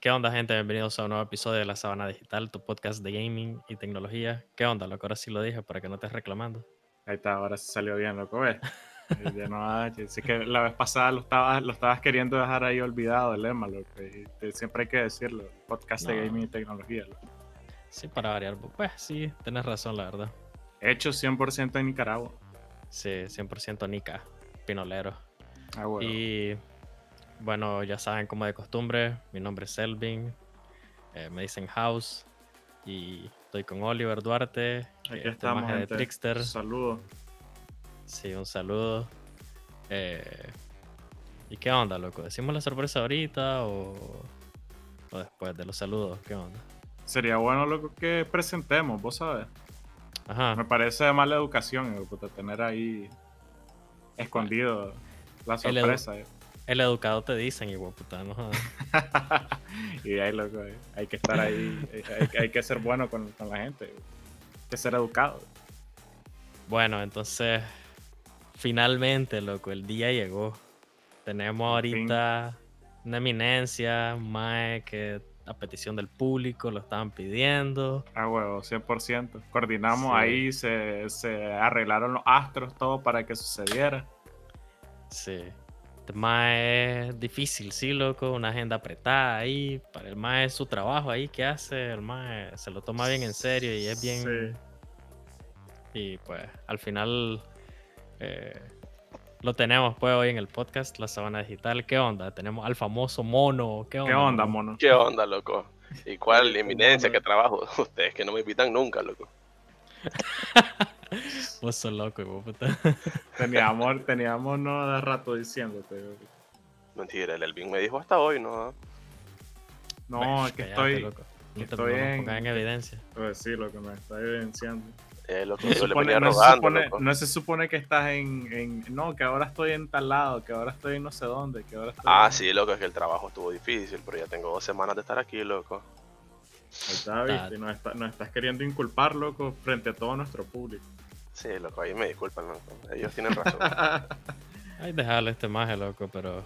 ¿Qué onda, gente? Bienvenidos a un nuevo episodio de La Sabana Digital, tu podcast de gaming y tecnología. ¿Qué onda, loco? Ahora sí lo dije para que no estés reclamando. Ahí está, ahora sí salió bien, loco, ¿ves? Ya no, sí que la vez pasada lo estabas, lo estabas queriendo dejar ahí olvidado, el lema, loco. y siempre hay que decirlo, podcast de gaming y tecnología. loco. Sí, para variar. Pues sí, tienes razón, la verdad. Hecho 100% en Nicaragua. Sí, 100% Nica, pinolero. Ah, bueno. Y bueno, ya saben, como de costumbre, mi nombre es Selvin, eh, me dicen House y estoy con Oliver Duarte, Aquí es estamos, maje de gente. Trickster. Saludos. Sí, un saludo. Eh, ¿Y qué onda, loco? ¿Decimos la sorpresa ahorita o, o después de los saludos? ¿Qué onda? Sería bueno lo que presentemos, vos sabes. Ajá. Me parece de mala educación, eh, puta, tener ahí escondido la El edu- sorpresa. eh. El educado te dicen, igual puta, no y ahí, loco, eh, hay que estar ahí, eh, hay, hay que ser bueno con, con la gente. eh. Hay que ser educado. Bueno, entonces, finalmente, loco, el día llegó. Tenemos fin. ahorita una eminencia, mae que a petición del público lo estaban pidiendo. Ah, huevo, 100%. Coordinamos Sí. ahí, se, se arreglaron los astros, todo para que sucediera. Sí. El mae es difícil, sí, loco, una agenda apretada ahí. Para el mae es su trabajo ahí que hace, el mae se lo toma bien en serio y es bien... Sí. Y pues al final eh, lo tenemos pues hoy en el podcast, La Sabana Digital. ¿Qué onda? Tenemos al famoso mono. ¿Qué onda? ¿Qué onda, mono? ¿Qué onda, loco? ¿Y cuál eminencia, qué trabajo? Ustedes que no me invitan nunca, loco. Vos sos loco, hijo puta. Teníamos, teníamos no de rato diciéndote. Mentira, el Elvin me dijo hasta hoy, ¿no? No, Bueno, es que estoy. loco. No te estoy en- evidencia. Pues sí, lo que me está evidenciando. Eh, loco, No se, yo le supone, no se supone- no se supone que estás en, en- No, que ahora estoy en tal lado, que ahora estoy en no sé dónde, que ahora estoy. Ah, en- sí, loco, es que el trabajo estuvo difícil, pero ya tengo dos semanas de estar aquí, loco. Ahí está, ¿viste? Y nos, está- nos estás queriendo inculpar, loco, frente a todo nuestro público. Sí, loco, ahí me disculpan, loco. Ellos tienen razón. Ay, dejarle este maje, loco, pero.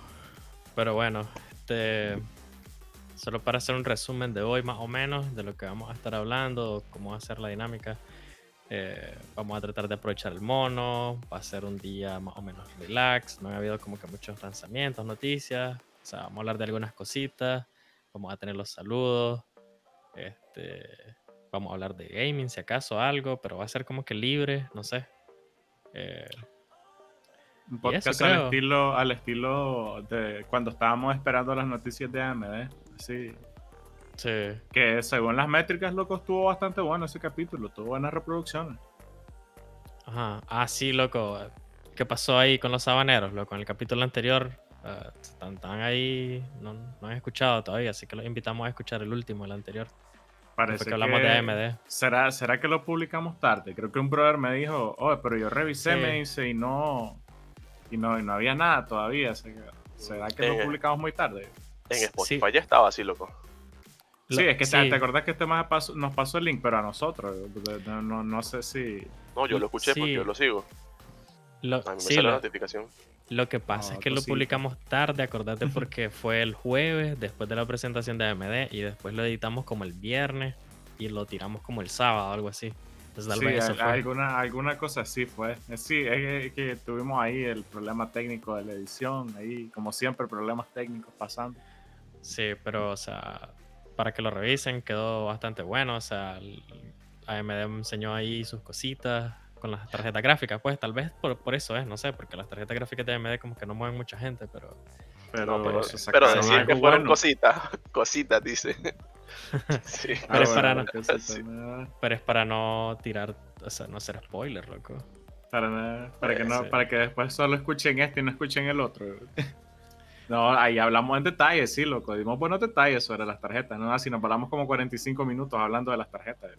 Pero bueno, este. Solo para hacer un resumen de hoy, más o menos, de lo que vamos a estar hablando, cómo va a ser la dinámica. eh, vamos a tratar de aprovechar el mono. Va a ser un día más o menos relax. No ha habido como que muchos lanzamientos, noticias. O sea, vamos a hablar de algunas cositas. Vamos a tener los saludos. Este. Vamos a hablar de gaming, si acaso algo, pero va a ser como que libre, no sé. Eh, Un eso podcast al estilo, al estilo de cuando estábamos esperando las noticias de AMD. Sí. sí. Que según las métricas, loco, estuvo bastante bueno ese capítulo. Tuvo buenas reproducciones. Ajá. Ah, sí, loco. ¿Qué pasó ahí con los sabaneros, loco? En el capítulo anterior eh, están, están ahí, no, no han escuchado todavía, así que los invitamos a escuchar el último, el anterior. Parece que hablamos que- de AMD. ¿Será, ¿Será que lo publicamos tarde? Creo que un brother me dijo, oye, pero yo revisé, Sí. me dice, y no, y no, y no había nada todavía. así que, ¿Será que lo publicamos muy tarde? En Sí. Spotify ya estaba así, loco. Lo- sí, es que te- sí. te acordás que este más pasó- nos pasó el link, pero a nosotros. No, no, no sé si. No, yo lo escuché porque yo lo sigo. Lo, A mí me sí, sale la notificación. Lo que pasa No, es que lo publicamos tarde, acordate, porque fue el jueves, después de la presentación de AMD, y después lo editamos como el viernes, y lo tiramos como el sábado, algo así. Entonces, tal Sí, vez eso fue. alguna, alguna cosa así fue. Eh, Sí, es que, es que tuvimos ahí el problema técnico de la edición, ahí, como siempre, problemas técnicos pasando. Sí, pero, o sea, para que lo revisen, quedó bastante bueno. O sea, AMD enseñó ahí sus cositas con las tarjetas gráficas, pues tal vez por, por eso es, no sé, porque las tarjetas gráficas de AMD como que no mueven mucha gente, pero Pero, No, pero, se pero sacaron decir que fueron bueno. cositas, cositas, dice. sí. Ah, Pero es bueno, para no- Sí. ¿no? pero es para no tirar, o sea, no hacer spoiler, loco. Para, para, que no, Sí. para que después solo escuchen este y no escuchen el otro. No, ahí hablamos en detalle, sí, loco. Dimos buenos detalles sobre las tarjetas, ¿no? Así nos hablamos como 45 minutos hablando de las tarjetas.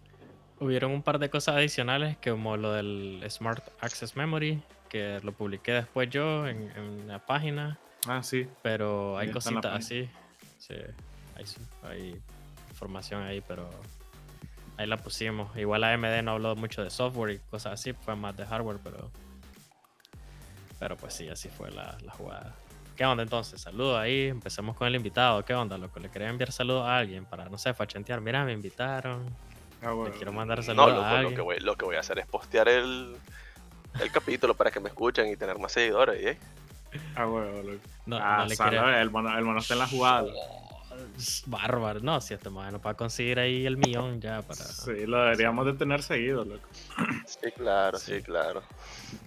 Hubieron un par de cosas adicionales, como lo del Smart Access Memory, que lo publiqué después yo en, en la página, Ah, sí. pero hay cositas así. Sí, hay, hay información ahí, pero ahí la pusimos. Igual AMD no habló mucho de software y cosas así, fue más de hardware, pero Pero pues sí, así fue la, la jugada. ¿Qué onda entonces? Saludos ahí, empecemos con el invitado. ¿Qué onda, loco? ¿Le quería enviar saludos a alguien para, no sé, fachentear? Mira, me invitaron. Ah, Le quiero mandar No, saludos loco, a lo, que voy, lo que voy a hacer es postear el, el capítulo para que me escuchen y tener más seguidores. ¿eh? Ah, bueno, loco. No, ah, no le sale, quiero... el, mono, el mono está en la jugada. Bárbaro. No, si este man no para conseguir ahí el millón ya para... Sí, lo deberíamos de tener seguido, loco. Sí, claro, sí, Sí. claro.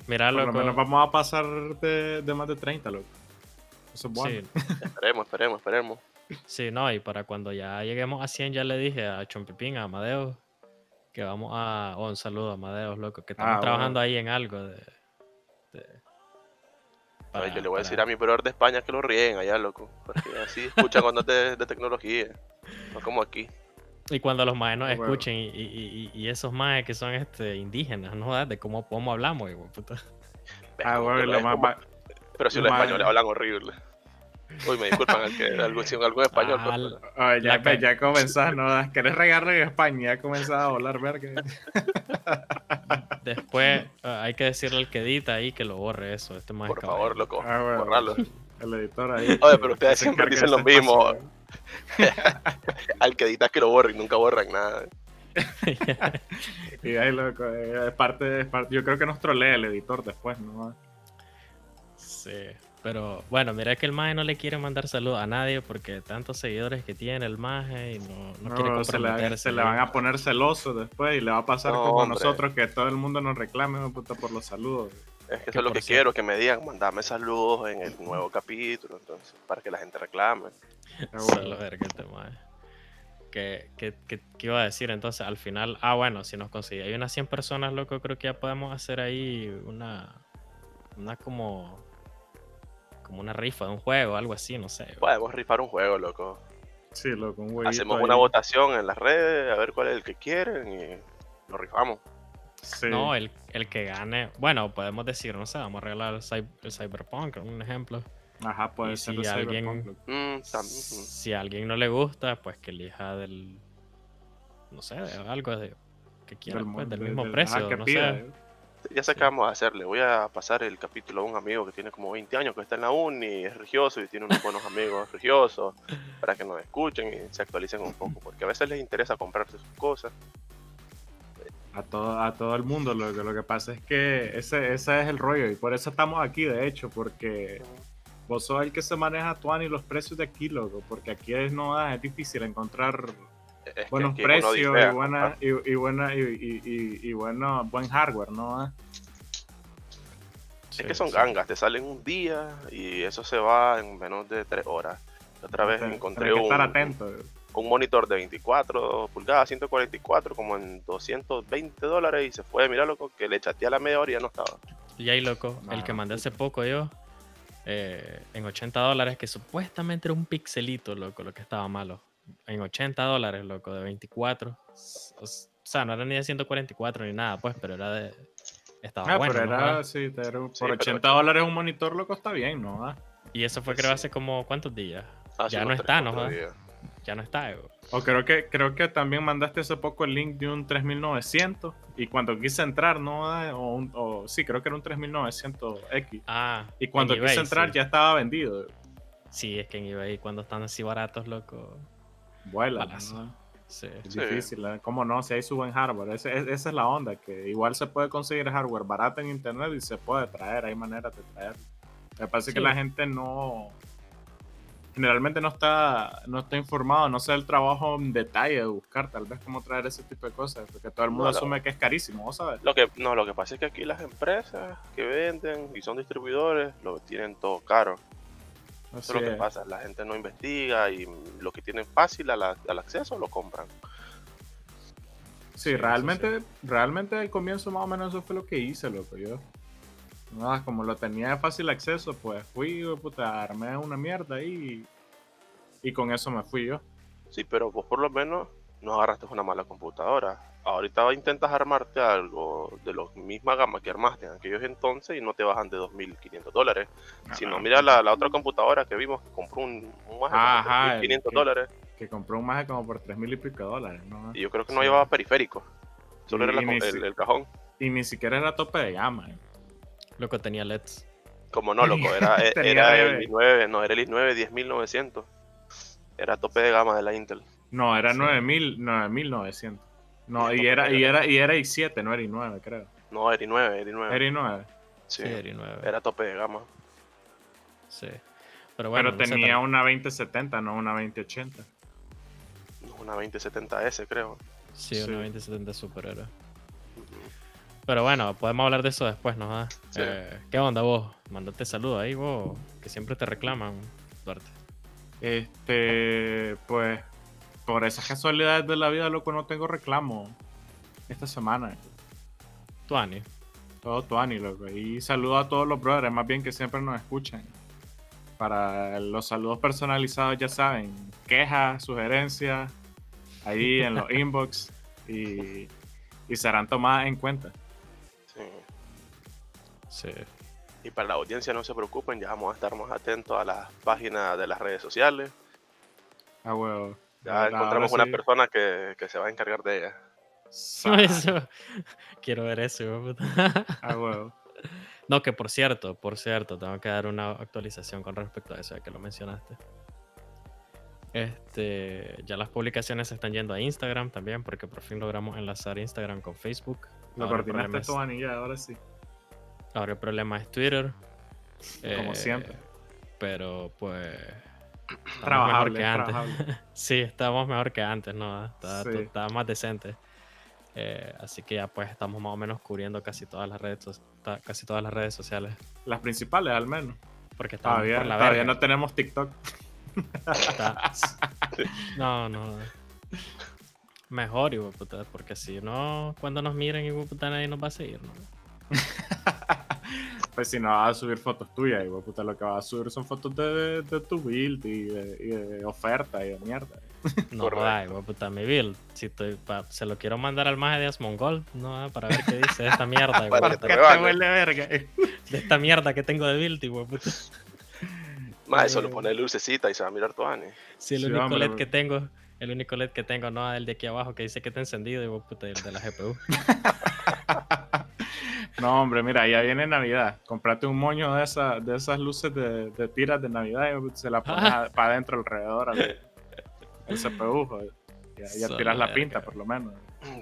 Mira, Por lo loco. menos vamos a pasar de, de más de 30, loco. Eso es bueno. Sí, Esperemos, esperemos, esperemos. sí, no, y para cuando ya lleguemos a 100 ya le dije a Chompipín, a Amadeus, que vamos a... oh, un saludo a Amadeus, loco, que estamos Ah, trabajando bueno. ahí en algo de... de- A ver, para- yo le voy a decir a mi brother de España que lo ríen allá, loco. Porque así escuchan cuando es de, de tecnología. No como aquí. Y cuando los maes nos escuchen y, y- y- y esos maes que son este indígenas, ¿no? De cómo, cómo hablamos, hijo de puta. Ah, bueno, Pero lo es más, como- va- Pero si lo los españoles hablan horrible. Uy, me disculpan al que algo, si algún español. pues, Al- pero- Ay, ya, La ca- ya comenzás, ¿no? Querés regarle en España, ya comenzás a volar verga. Después ah, hay que decirle al que edita ahí que lo borre eso. Este más por favor, loco, Ah, bueno. borrarlo. El editor ahí. Oye, pero ustedes siempre dicen lo mismo. Al que editas que lo borren, nunca borran nada. Y ahí, loco, eh, es parte, es parte- yo creo que nos trolea el editor después, ¿no? sí. Pero bueno, mira que el maje no le quiere mandar saludos a nadie porque tantos seguidores que tiene el maje y no, no, quiere No, se, le, comprometerse. se le van a poner celosos después y le va a pasar No, como a hombre. nosotros que todo el mundo nos reclame puta, por los saludos. Es que eso es lo que quiero, que me digan, mandame saludos en el nuevo capítulo, entonces, para que la gente reclame. Solo ver que este maje. ¿Qué, qué, qué- qué iba a decir entonces? Al final, ah, bueno, si nos consigue hay unas 100 personas, loco, creo que ya podemos hacer ahí una. Una como. Como una rifa de un juego, algo así, no sé. Podemos rifar un juego, loco. Sí, loco, un huevito Hacemos ahí. una votación en las redes, a ver cuál es el que quieren y lo rifamos. Sí. No, el, el que gane. Bueno, podemos decir, no sé, vamos a regalar el, cy- el Cyberpunk, un ejemplo. Ajá, puede y ser si de alguien-. Mm, ujú. Si a alguien no le gusta, pues que elija del. No sé, de algo de, que quiera, Del pues, del de- mismo del- precio. ajá, que no sé. Ya sé qué vamos a hacer. Le voy a pasar el capítulo a un amigo que tiene como 20 años, que está en la uni, es religioso y tiene unos buenos amigos religiosos, para que nos escuchen y se actualicen un poco, porque a veces les interesa comprarse sus cosas. A todo, a todo el mundo, lo, que- lo que pasa es que ese, ese es el rollo y por eso estamos aquí, de hecho, porque vos sos el que se maneja Tuan y los precios de aquí, loco, porque aquí es, no, es difícil encontrar Es buenos es precios y, buena, y, y buena, y, y, y- y bueno, buen hardware, ¿no? Es Sí, que son sí. gangas, te salen un día y eso se va en menos de 3 horas. Otra vez Tenés- encontré estar un, atento. un monitor de 24 pulgadas, 144, como en 220 dólares y se fue, mira loco, que le chateé a la media hora y ya no estaba. Y ahí, loco, el que mandé hace poco yo, eh, en 80 dólares, que supuestamente era un pixelito, loco, lo que estaba malo. En 80 dólares, loco, de 24. s- O sea, no era ni de 144 ni nada, pues, pero era de. Estaba Ah, bueno. pero ¿no? era, Ah, sí, por pero 80 dólares un monitor, loco, está bien, ¿no? Ah. Y eso fue, pues creo, sí. hace como. ¿Cuántos días? Hace Ya no está, ¿no? Ya no está, Evo. O creo que creo que también mandaste hace poco el link de un 3900 y cuando quise entrar, ¿no? Ah, O, un- o- sí, creo que era un 3900X. Ah. Y cuando en quise eBay, entrar sí. ya estaba vendido. Sí, es que en eBay, cuando están así baratos, loco. Vuela. Sí. Es Sí. difícil, ¿eh? ¿cómo no? Si hay su buen hardware. Ese- es- esa es la onda, que igual se puede conseguir hardware barato en internet y se puede traer, hay maneras de traerlo. Pasa es que Sí. la gente no. Generalmente no está, no está informado, no sé el trabajo en detalle de buscar tal vez cómo traer ese tipo de cosas, porque todo el mundo no. asume que es carísimo, ¿vos sabes? Lo que, no, lo que pasa es que aquí las empresas que venden y son distribuidores lo tienen todo caro. Eso Así es lo que pasa, la gente no investiga y lo que tienen fácil a la- al acceso lo compran. Sí, Sí, realmente, realmente al comienzo más o menos eso fue lo que hice, loco, yo. Nada, como lo tenía de fácil acceso, pues fui, puta, armé una mierda y, y con eso me fui yo. Sí, pero vos por lo menos no agarraste una mala computadora. Ahorita intentas armarte algo de la misma gama que armaste en aquellos entonces y no te bajan de 2.500 dólares. Si no, Ah, mira la, la otra computadora que vimos que compró un, un más de Ajá, el 500 que- dólares Que compré un maje como por tres mil y pico de dólares, ¿no? y yo creo que no Sí. llevaba periférico. Solo Y era la- el, cajón. Y ni siquiera era tope de gama. eh. Loco, tenía LEDs. Como no, loco, era, e- Tenía era nueve. el i9, no, era el i9 10900. Era tope de gama de la Intel. No, era Sí. 9000, 9900. No, y era, y era- era, y era i7, no era i9, creo. No, era i9, era i9. Era i9. sí, Sí, era i9. era tope de gama. Sí. Pero bueno, pero no sé, tenía tal- una 2070, no una 2080. Una 2070S, creo. Sí, sí. una 2070 Super era. Pero bueno, podemos hablar de eso después, ¿no? Ah, Sí. eh, ¿Qué onda vos? Mandate saludos ahí vos, que siempre te reclaman, Duarte. Este, pues, por esas casualidades de la vida, loco, no tengo reclamo esta semana. Tuani. Todo Tuani, loco. Y saludo a todos los brothers, más bien que siempre nos escuchan. Para los saludos personalizados, ya saben, quejas, sugerencias, ahí en los inbox y, y serán tomadas en cuenta. Sí. Sí. Y para la audiencia no se preocupen, ya vamos a estar más atentos a las páginas de las redes sociales. Ah, huevo. Ya encontramos sí. una persona que, que se va a encargar de ella. Eso. Quiero ver eso. Ah. No, que por cierto, por cierto, tengo que dar una actualización con respecto a eso, ya que lo mencionaste. Este, ya las publicaciones se están yendo a Instagram también, porque por fin logramos enlazar Instagram con Facebook. Lo coordinaste es- Tuani ya, ahora sí. Ahora el problema es Twitter. Como Eh, siempre. Pero pues. Estamos mejor Trabajable, que antes. trabajable. Sí, estamos mejor que antes, ¿no? Está, Sí. está más decente. Eh, así que ya pues estamos más o menos cubriendo casi todas las redes, casi todas las redes sociales. Las principales, al menos. Porque estamos Todavía, por la todavía no tenemos TikTok. Está- No, no. Mejor, puta, porque si no, cuando nos miren, puta, nadie nos va a seguir, ¿no? Pues si no vas a subir fotos tuyas, y puta, lo que vas a subir son fotos de, de tu build y de, y de oferta y de mierda. No de puta, mi build. Si estoy pa- se lo quiero mandar al maje de Asmongold, ¿no? Ah, Para ver qué dice de esta mierda, Para puta. que te rebane. huele verga. De esta mierda que tengo de build, de puta. Más eso, lo Eh. pone lucecita y se va a mirar tu Ani. Si el Sí, único hombre, LED bro. que tengo, el único LED que tengo, no, el de aquí abajo que dice que está encendido, de puta, el de la GPU. No, hombre, mira, ya viene Navidad. Comprate un moño de, esa, de esas luces de, de tiras de Navidad y se la pones para adentro alrededor al, al CPU. joder. Ya, tiras la pinta, por lo menos.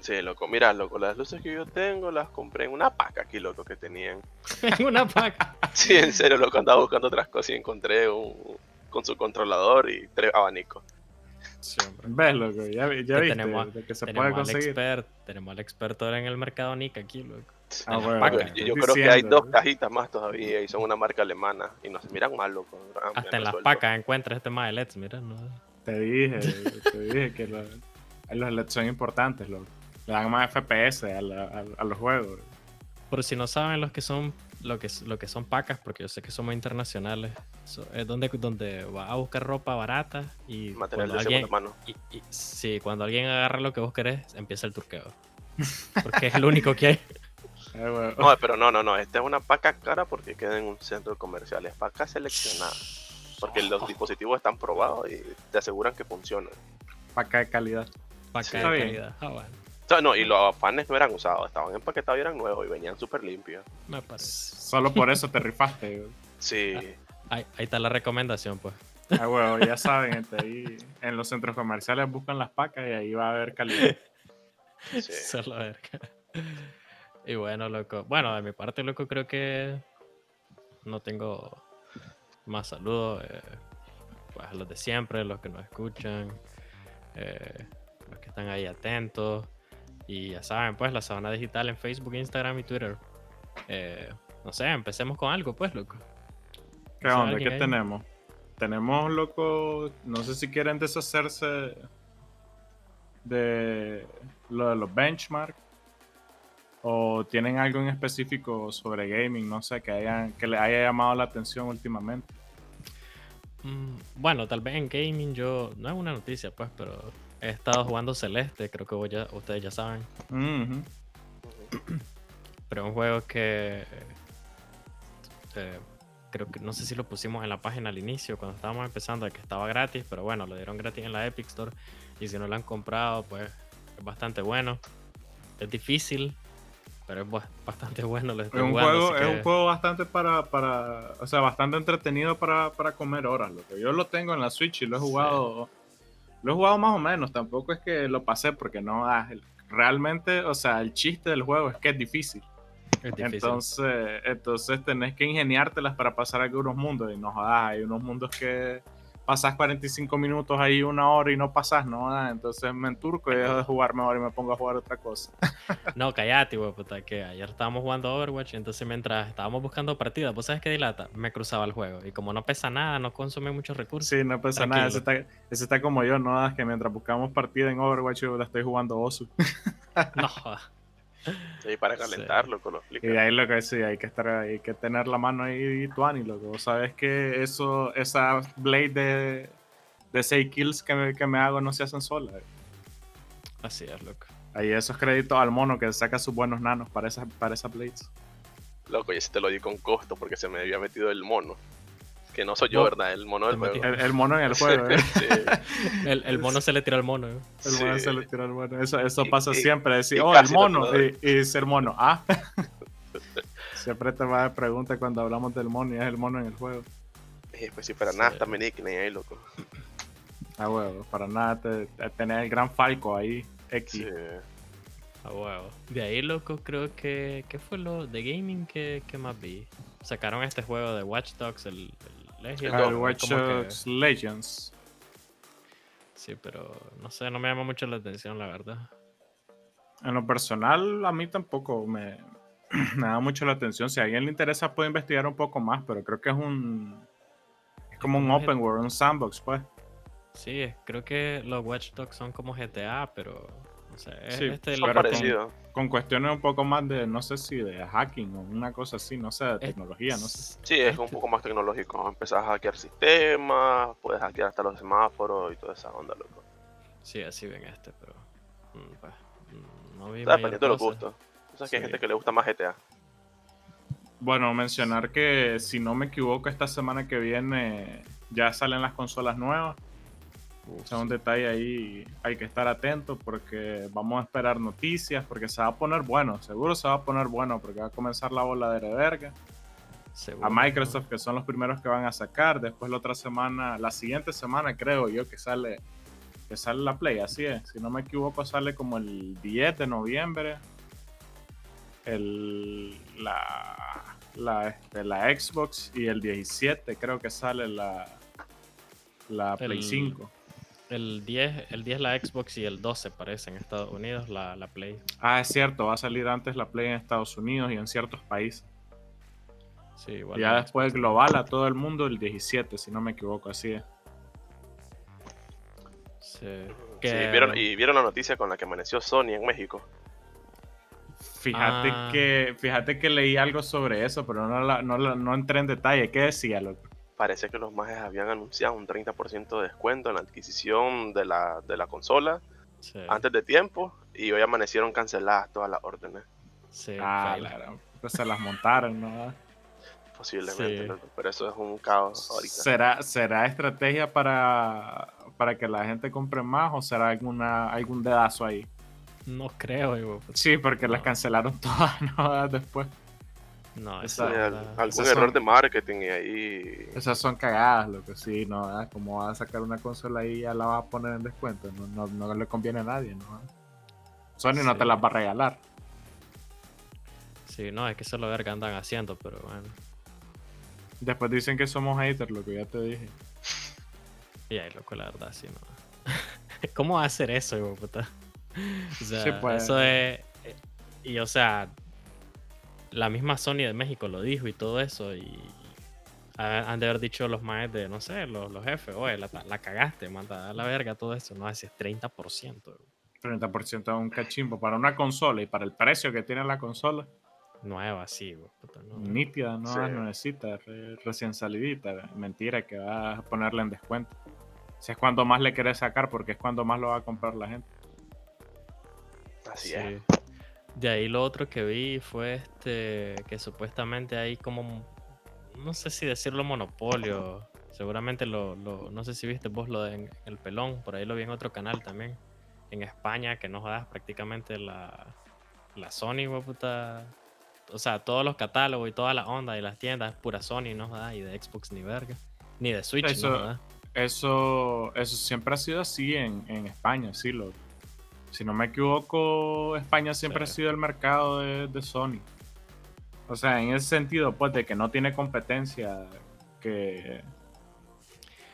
Sí, loco, mira, loco, las luces que yo tengo las compré en una paca aquí, loco, que tenían. En una paca. Sí, en serio, loco, andaba buscando otras cosas y encontré un con su controlador y tres abanicos. Sí, hombre. ¿Ves, loco? Ya, vi- ya Que viste tenemos- de que se puede al, conseguir. expert, tenemos al experto en el mercado Nika aquí, loco. Ah, bueno. Yo, creo que hay dos cajitas más todavía y son una marca alemana y nos miran mal, loco. Ah, Hasta en las pacas encuentras este más de LEDs, mira, no. Te dije, te dije que lo- los LEDs son importantes, loco. Le dan más FPS a, la- a- a los juegos. Por si no saben los que son lo que, lo que son pacas, porque yo sé que somos internacionales, so- es donde, donde vas a buscar ropa barata y Material cuando de alguien, segunda mano. y, y- sí, cuando alguien agarra lo que vos querés, empieza el turqueo. Porque es el único que hay. Huevo. No, pero no, no, no. Esta es una paca cara porque queda en un centro comercial. Es paca seleccionada. Porque los dispositivos están probados y te aseguran que funcionan. Paca de calidad. Paca Sí, de calidad. Ah, bueno, O sea, no, y los fanes no eran usados, estaban empaquetados y eran nuevos y venían súper limpios. me parece. Solo por eso te rifaste. güey. Sí, Ahí, ahí está la recomendación, pues. Ah, huevo, ya saben, gente, ahí en los centros comerciales buscan las pacas y ahí va a haber calidad. sí. Solo verga. Y bueno, loco. Bueno, de mi parte, loco, creo que no tengo más saludos. eh, pues a los de siempre, los que nos escuchan, eh, los que están ahí atentos. Y ya saben, pues, la sabana digital en Facebook, Instagram y Twitter. Eh, no sé, empecemos con algo, pues, loco. ¿Qué onda? ¿Qué tenemos? Tenemos, loco, no sé si quieren deshacerse de lo de los benchmarks o tienen algo en específico sobre gaming, no sé, que, hayan, que le haya llamado la atención últimamente. Mm, Bueno, tal vez en gaming yo, no es una noticia, pues, pero he estado jugando Celeste, creo que ya- ustedes ya saben. Pero es un juego que eh, creo que no sé si lo pusimos en la página al inicio cuando estábamos empezando que estaba gratis, pero bueno, lo dieron gratis en la Epic Store y si no lo han comprado, pues es bastante bueno. Es difícil, pero es bastante bueno. Lo Es estoy un, jugando, juego, es que- un juego bastante para, para, o sea, bastante entretenido para, para comer horas. Lo que yo lo tengo en la Switch y lo he Sí. jugado, lo he jugado más o menos. Tampoco es que lo pasé porque no, ah, realmente, o sea, el chiste del juego es que es difícil. es difícil. Entonces, entonces tenés que ingeniártelas para pasar algunos mundos y no jodas, hay unos mundos que pasas 45 minutos ahí una hora y no pasas, no jodas, entonces me enturco y dejo de jugar mejor y me pongo a jugar otra cosa. No, callate, güey, puta, que ayer estábamos jugando Overwatch y entonces mientras estábamos buscando partidas, ¿vos sabes qué dilata? Me cruzaba el juego y como no pesa nada, no consume muchos recursos. Sí, no pasa nada, ese Tranquilo. está, ese está como yo, no jodas, que mientras buscamos partida en Overwatch yo la estoy jugando Osu. No, Y para Sí. calentar, loco, lo Y ahí lo que sí, hay que estar hay que tener la mano ahí tuani, loco. Vos sabes que eso, esa blade de, de 6 kills que me, que me hago no se hacen solas. así es, loco. Ahí esos créditos al mono que saca sus buenos nanos para esas, para esas blades. Loco, y ese te lo di con costo porque se me había metido el mono. Que no soy yo, ¿verdad? El mono del juego. El, el mono en el juego, ¿eh? Sí, El, el mono se le tira al mono, ¿eh? El mono sí. se le tira al mono. Eso, eso Y- pasa y- siempre. Decir, oh, el no mono. Y, el mono, ah. siempre te va a preguntar cuando hablamos del mono y es el mono en el juego. Y pues si para Sí. nada nickname ahí, loco. Ah, huevo, para nada te, te- tener el gran Falco ahí, X. Sí. A huevo. De ahí, loco, creo que. ¿Qué fue lo de gaming que, que más vi? Sacaron este juego de Watch Dogs, el, el El ¿no? Watch que- Dogs Legends. Sí, pero no sé, no me llama mucho la atención, la verdad. En lo personal, a mí tampoco me, me da mucho la atención. Si a alguien le interesa, puede investigar un poco más, pero creo que es un. Es como un open world, un sandbox, pues. Sí, creo que los Watch Dogs son como GTA, pero. No sé, es Sí, este Son pero con-. Con cuestiones un poco más de, no sé si de hacking o una cosa así, no sé, de tecnología, no sé. Sí, es un poco más tecnológico. Empezás a hackear sistemas, puedes hackear hasta los semáforos y toda esa onda, loco. Sí, así ven este, pero. mm, pues, mm, no vi Está dependiendo de los gustos. O sea, que hay gente que le gusta más GTA. Bueno, mencionar que si no me equivoco, esta semana que viene ya salen las consolas nuevas. O sea, un detalle ahí hay que estar atento porque vamos a esperar noticias, porque se va a poner bueno, seguro se va a poner bueno porque va a comenzar la bola de verga. Seguro, A. Microsoft, que son los primeros que van a sacar, después la otra semana, la siguiente semana creo yo que sale que sale la Play, así es, si no me equivoco sale como el 10 de noviembre. El, la, la, este, la Xbox y el 17 creo que sale la, la Play El- 5. El 10, el 10 la Xbox y el 12 parece en Estados Unidos, la, la Play. Ah, es cierto, va a salir antes la Play en Estados Unidos y en ciertos países. Sí, igual. ya después global a todo el mundo el 17, si no me equivoco, así es. Sí. Sí, Que- ¿vieron, y vieron la noticia con la que amaneció Sony en México. Fíjate Ah. que fíjate que leí algo sobre eso, pero no, la- no, la- no entré en detalle. ¿Qué decía, loco? Parece que los mages habían anunciado un 30% de descuento en la adquisición de la, de la consola sí, antes de tiempo y hoy amanecieron canceladas todas las órdenes. sí, Ah, pues se las montaron, ¿no? Posiblemente, Sí. pero eso es un caos ahorita. ¿Será, ¿Será estrategia para, para que la gente compre más o será alguna, algún dedazo ahí? No creo, hijo, puta. Sí, porque las cancelaron todas ¿no? después. No, onda- algún esas error son- de marketing y ahí. Esas son cagadas, lo que sí, ¿no? ¿verdad? Como vas a sacar una consola y ya la vas a poner en descuento. No, no, no le conviene a nadie, ¿no? Sony no te las va a regalar. Sí, no, es que eso es lo verga andan haciendo, pero bueno. Después dicen que somos haters, lo que ya te dije. Y ahí, loco, la verdad, sí, no. ¿Cómo va a hacer eso, hijo puta? O sea, Sí, pues. eso es. eh, Y o sea, la misma Sony de México lo dijo y todo eso. Y ha- han de haber dicho los maes de, no sé, los, los jefes, oye, la, la cagaste, manda a la verga todo eso. No, ese es 30%. hijo. 30% es un cachimbo para una consola y para el precio que tiene la consola. Nueva, sí, de puta, no. Nítida, no Sí. nuevecita, re- recién salidita. Mentira que vas a ponerla en descuento. Si es cuando más le querés sacar, porque es cuando más lo va a comprar la gente. Así Sí. es. De ahí lo otro que vi fue este que supuestamente hay como no sé si decirlo monopolio. Seguramente lo, lo- no sé si viste vos lo de en- el pelón, por ahí lo vi en otro canal también. En España, que no jodas prácticamente la la Sony, puta. O sea, todos los catálogos y toda la onda y las tiendas, pura Sony, ¿no? ¿verdad? Y de Xbox ni verga. Ni de Switch, Eso-. Eso, eso siempre ha sido así en, en España, sí. Lo, si no me equivoco, España siempre Sí. ha sido el mercado de, de Sony. O sea, en ese sentido, pues, de que no tiene competencia, que...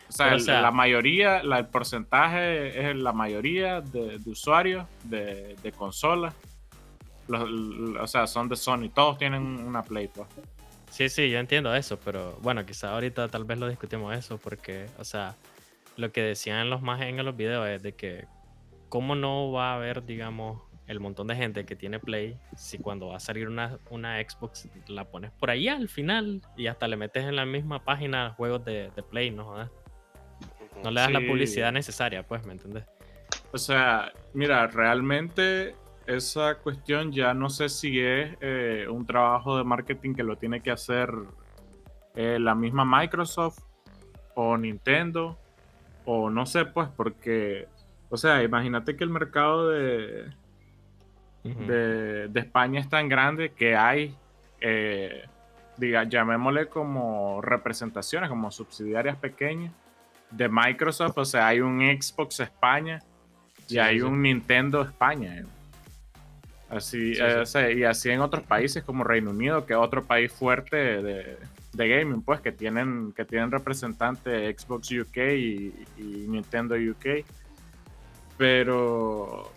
O sea, Pero, o el- sea- la mayoría, la- el porcentaje es la mayoría de, de usuarios de, de consolas. O sea, son de Sony. Todos tienen una Play, pues. Sí, sí, yo entiendo eso, pero bueno, quizá ahorita tal vez lo discutimos eso, porque, o sea, lo que decían los más en los videos es de que, ¿cómo no va a haber, digamos, el montón de gente que tiene Play si cuando va a salir una, una Xbox la pones por ahí al final y hasta le metes en la misma página juegos de, de Play, ¿no? jodas? Ujú. No le das la publicidad necesaria, pues, ¿me entiendes? O sea, mira, realmente esa cuestión ya no sé si es eh, un trabajo de marketing que lo tiene que hacer eh, la misma Microsoft o Nintendo o no sé, pues, porque, o sea, imagínate que el mercado de, de, de España es tan grande que hay, eh, diga, llamémosle como representaciones, como subsidiarias pequeñas de Microsoft, o sea, hay un Xbox España y Sí, hay sí. un Nintendo España. Así, Sí, eh, sí. o sea, y así en otros países como Reino Unido, que es otro país fuerte de, de gaming, pues que tienen, que tienen representantes Xbox UK y, y Nintendo UK. Pero,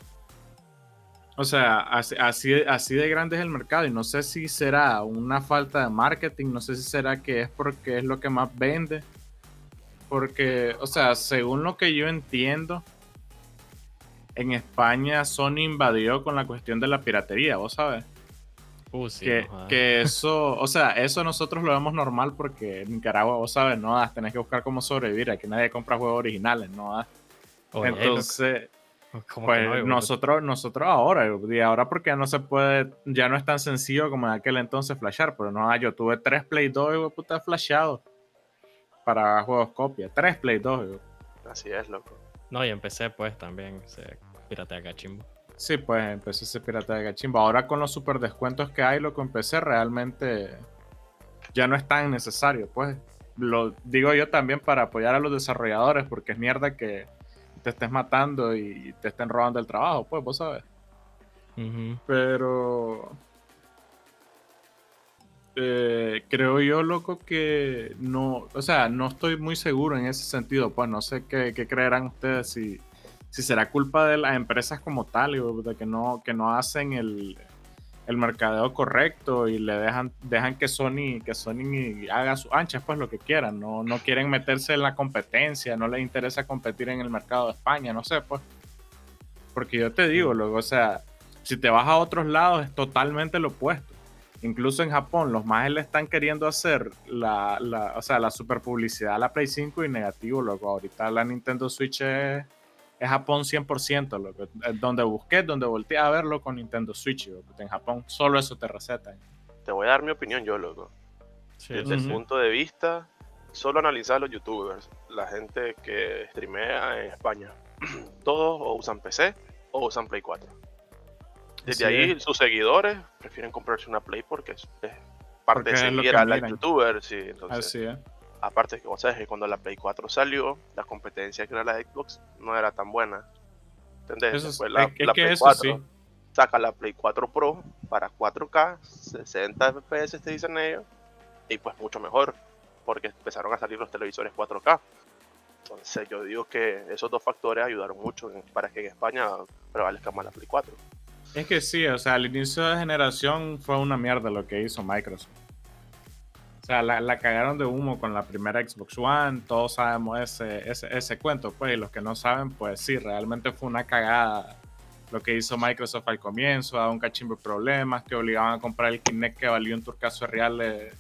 o sea, así, así, así de grande es el mercado y no sé si será una falta de marketing, no sé si será que es porque es lo que más vende. Porque, o sea, según lo que yo entiendo, en España Sony invadió con la cuestión de la piratería, vos sabes. Uh, sí, que, no que eso, o sea, eso nosotros lo vemos normal porque en Nicaragua, vos sabes, no das, tenés que buscar cómo sobrevivir, aquí nadie compra juegos originales, no das. Oye, Entonces, ¿cómo que pues no, nosotros, nosotros ahora, y ahora porque ya no se puede, ya no es tan sencillo como en aquel entonces flashar, pero no, ah, yo tuve tres Play 2 y puta flasheado para juegos copia, tres Play 2. güey. Así es, loco. No, y empecé pues también, se piratea cachimbo. Sí, pues empecé ese pirata de gachimbo. Ahora con los super descuentos que hay, lo que empecé realmente ya no es tan necesario, pues. Lo digo yo también para apoyar a los desarrolladores, porque es mierda que te estés matando y te estén robando el trabajo, pues, vos sabes. Pero eh, creo yo, loco, que no, o sea, no estoy muy seguro en ese sentido, pues no sé qué, qué creerán ustedes si, si será culpa de las empresas como tal, de que no, que no hacen el, el mercadeo correcto y le dejan, dejan que Sony, que Sony haga sus anchas, pues lo que quieran, no, no quieren meterse en la competencia, no les interesa competir en el mercado de España, no sé, pues. Porque yo te digo, luego, o sea, si te vas a otros lados es totalmente lo opuesto. Incluso en Japón, los más le están queriendo hacer la, la, o sea, la super publicidad a la Play 5 y negativo, loco. Ahorita la Nintendo Switch es, es Japón 100%, loco. Es Donde busqué, donde volteé a verlo con Nintendo Switch, loco. En Japón solo eso te recetan. Te voy a dar mi opinión yo, loco. Sí, Desde el punto de vista, solo analizar a los youtubers, la gente que streamea en España. Todos o usan PC o usan Play 4. Desde ahí sus seguidores prefieren comprarse una Play porque es, parte Porque de seguir a los youtubers. Sí, entonces, Así es. Aparte que vos sabes que cuando la Play 4 salió, la competencia que era la Xbox no era tan buena. ¿Entendés? Eso es- Después la, es que- la es que Play eso 4 sí. saca la Play 4 Pro para 4K, 60 FPS te dicen ellos, y pues mucho mejor, porque empezaron a salir los televisores 4K. Entonces yo digo que esos dos factores ayudaron mucho para que en España prevalezca más la Play 4. Es que sí, o sea, al inicio de generación fue una mierda lo que hizo Microsoft. O sea, la, la cagaron de humo con la primera Xbox One, todos sabemos ese, ese, ese cuento, pues, y los que no saben, pues sí, realmente fue una cagada lo que hizo Microsoft al comienzo, daba un cachimbo de problemas, que obligaban a comprar el Kinect que valía un turcaso real eh,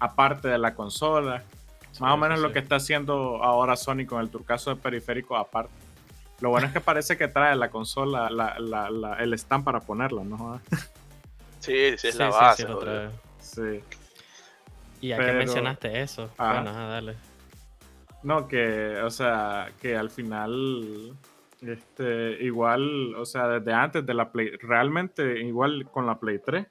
aparte de la consola. Más o menos lo que está haciendo ahora Sony con el turcaso de periférico aparte. Lo bueno es que parece que trae la consola, la, la, la- el stand para ponerla, ¿no? Sí, sí, es Sí, la sí, base. sí, Y ya que Pero- mencionaste eso, Ajá. bueno, ajá, dale. No, que, o sea, que al final, Este, igual, o sea, desde antes de la Play, realmente igual con la Play 3.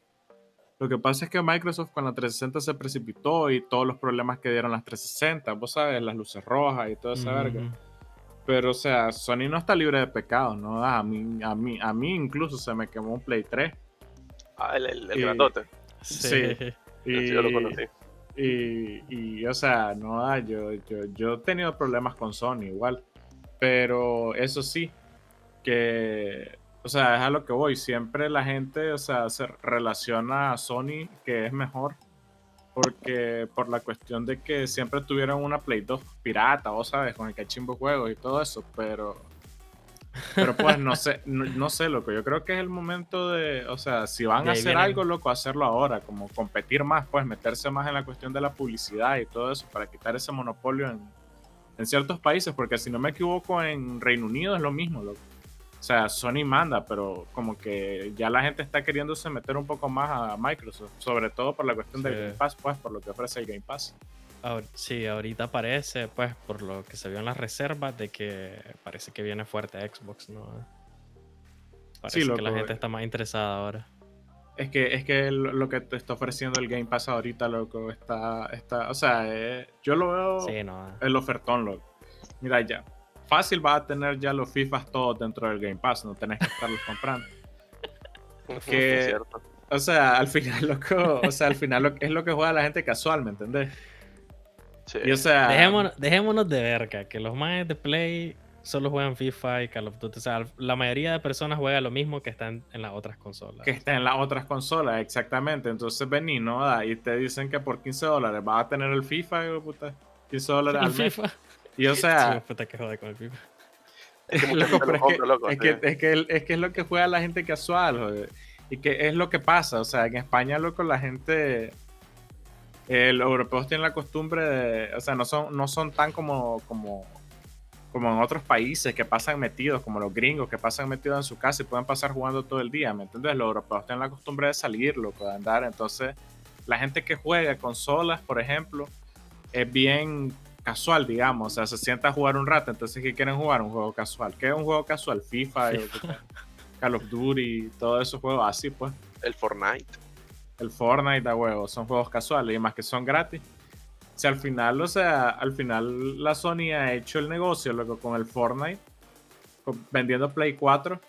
Lo que pasa es que Microsoft con la 360 se precipitó y todos los problemas que dieron las 360, vos sabes, las luces rojas y toda esa verga. Pero, o sea, Sony no está libre de pecado, ¿no? A mí, a mí, a mí incluso se me quemó un Play 3. Ah, el, el, el Y- grandote. Sí. Y, Sí, yo lo conocí. Y, y, o sea, no yo, yo, yo he tenido problemas con Sony igual. Pero eso sí, que, o sea, es a lo que voy. Siempre la gente, o sea, se relaciona a Sony que es mejor. Porque por la cuestión de que siempre tuvieron una Play 2 pirata, vos sabes, con el cachimbo juegos y todo eso, pero... Pero pues no sé, no, no sé, loco. Yo creo que es el momento de, o sea, si van a hacer vienen- algo, loco, hacerlo ahora, como competir más, pues meterse más en la cuestión de la publicidad y todo eso para quitar ese monopolio en, en ciertos países, porque si no me equivoco, en Reino Unido es lo mismo, loco. O sea, Sony manda, pero como que ya la gente está queriéndose meter un poco más a Microsoft, sobre todo por la cuestión del Sí. Game Pass, pues, por lo que ofrece el Game Pass. Sí, ahorita parece, pues, por lo que se vio en las reservas, de que parece que viene fuerte Xbox, ¿no? Parece Sí, que la loco, gente eh. está más interesada ahora. Es que, es que lo que te está ofreciendo el Game Pass ahorita, loco, está, está o sea, eh, yo lo veo Sí, no. el ofertón, loco. Mira ya, fácil vas a tener ya los FIFAs todos dentro del Game Pass, no tenés que estarlos comprando. que- Es cierto. O sea, al final, loco, o sea, al final lo, es lo que juega la gente casual, ¿me entendés? Sí. Y o sea, Dejémonos, dejémonos de verga, que los más de Play solo juegan FIFA y Call of Duty. O sea, la mayoría de personas juega lo mismo que están en las otras consolas. que está en las otras consolas, exactamente. Entonces vení, ¿no? Y te dicen que por 15 dólares vas a tener el FIFA, hijo puta. 15 dólares El al mes. FIFA. Y o sea, Sí, puta que joder con el FIFA. Es que Loco, pero es, que, compra, loco, es, sí. que, es, que, el- es que es lo que juega la gente casual, joder. Y que es lo que pasa. O sea, en España, loco, la gente. Eh, los europeos tienen la costumbre de. O sea, no son, no son tan como, como, como en otros países que pasan metidos, como los gringos que pasan metidos en su casa y pueden pasar jugando todo el día. ¿Me entiendes? Los europeos tienen la costumbre de salir, loco, de andar. Entonces, la gente que juega consolas, por ejemplo, es bien casual, digamos. O sea, se sienta a jugar un rato. Entonces, ¿qué quieren jugar? Un juego casual. ¿Qué es un juego casual? FIFA, Call of Duty, todos esos juegos así, pues. El Fortnite. El Fortnite, a huevo, son juegos casuales y más que son gratis. Si al final, o sea, al final la Sony ha hecho el negocio, loco, con el Fortnite, con- vendiendo Play 4,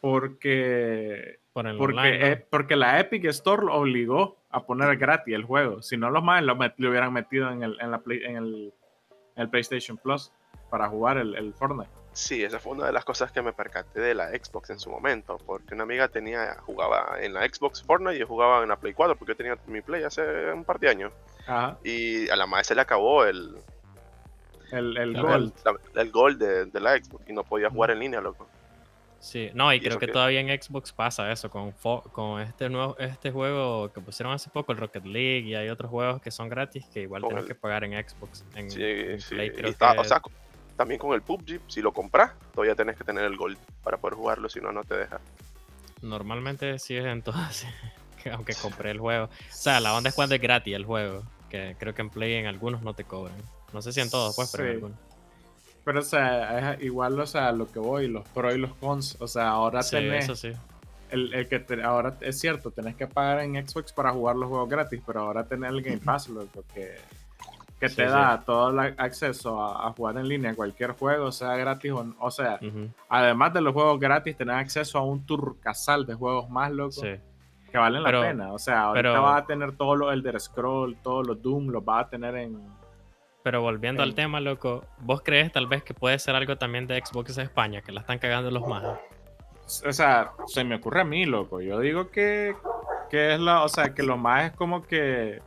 porque Por el porque, online, ¿no? porque la Epic Store lo obligó a poner gratis el juego. Si no, los más lo, hubieran metido en el, en la Play- en el, en el PlayStation Plus para jugar el, el Fortnite. Sí, esa fue una de las cosas que me percaté de la Xbox en su momento, porque una amiga tenía, jugaba en la Xbox Fortnite y yo jugaba en la Play 4, porque yo tenía mi Play hace un par de años. Ajá. Y a la madre se le acabó el, El, el El Gold. el Gold de, de la Xbox y no podía jugar en línea, loco. Sí, no, y, ¿Y creo que qué? todavía en Xbox pasa eso con, Fo- con este nuevo este juego que pusieron hace poco, el Rocket League, y hay otros juegos que son gratis que igual tienes el- que pagar en Xbox. En, Sí, en sí. Play Y creo está- que- o sea, también con el PUBG, si lo compras, todavía tenés que tener el Gold para poder jugarlo, si no, no te deja. normalmente sí es en todas, que aunque compré el juego. O sea, la onda es cuando es gratis el juego, que creo que en Play en algunos no te cobran. No sé si en todos, pues, pero en algunos. Pero, o sea, es igual, o sea, lo que voy, los pros y los cons. O sea, ahora Sí, tenés eso sí. el, el que te- ahora es cierto, tenés que pagar en Xbox para jugar los juegos gratis, pero ahora tenés el Game Pass, loco, que, que te sí. da todo el acceso a, a jugar en línea cualquier juego, sea gratis o no. O sea, además de los juegos gratis, tenés acceso a un tour casal de juegos más locos sí. que valen Pero- la pena. O sea, ahorita pero- vas a tener todos los Elder Scroll, todos los Doom, los vas a tener en. Pero volviendo al tema, loco, ¿vos crees tal vez que puede ser algo también de Xbox España, que la están cagando los más? O sea, se me ocurre a mí, loco. Yo digo que, que es la. O sea, que lo más es como que.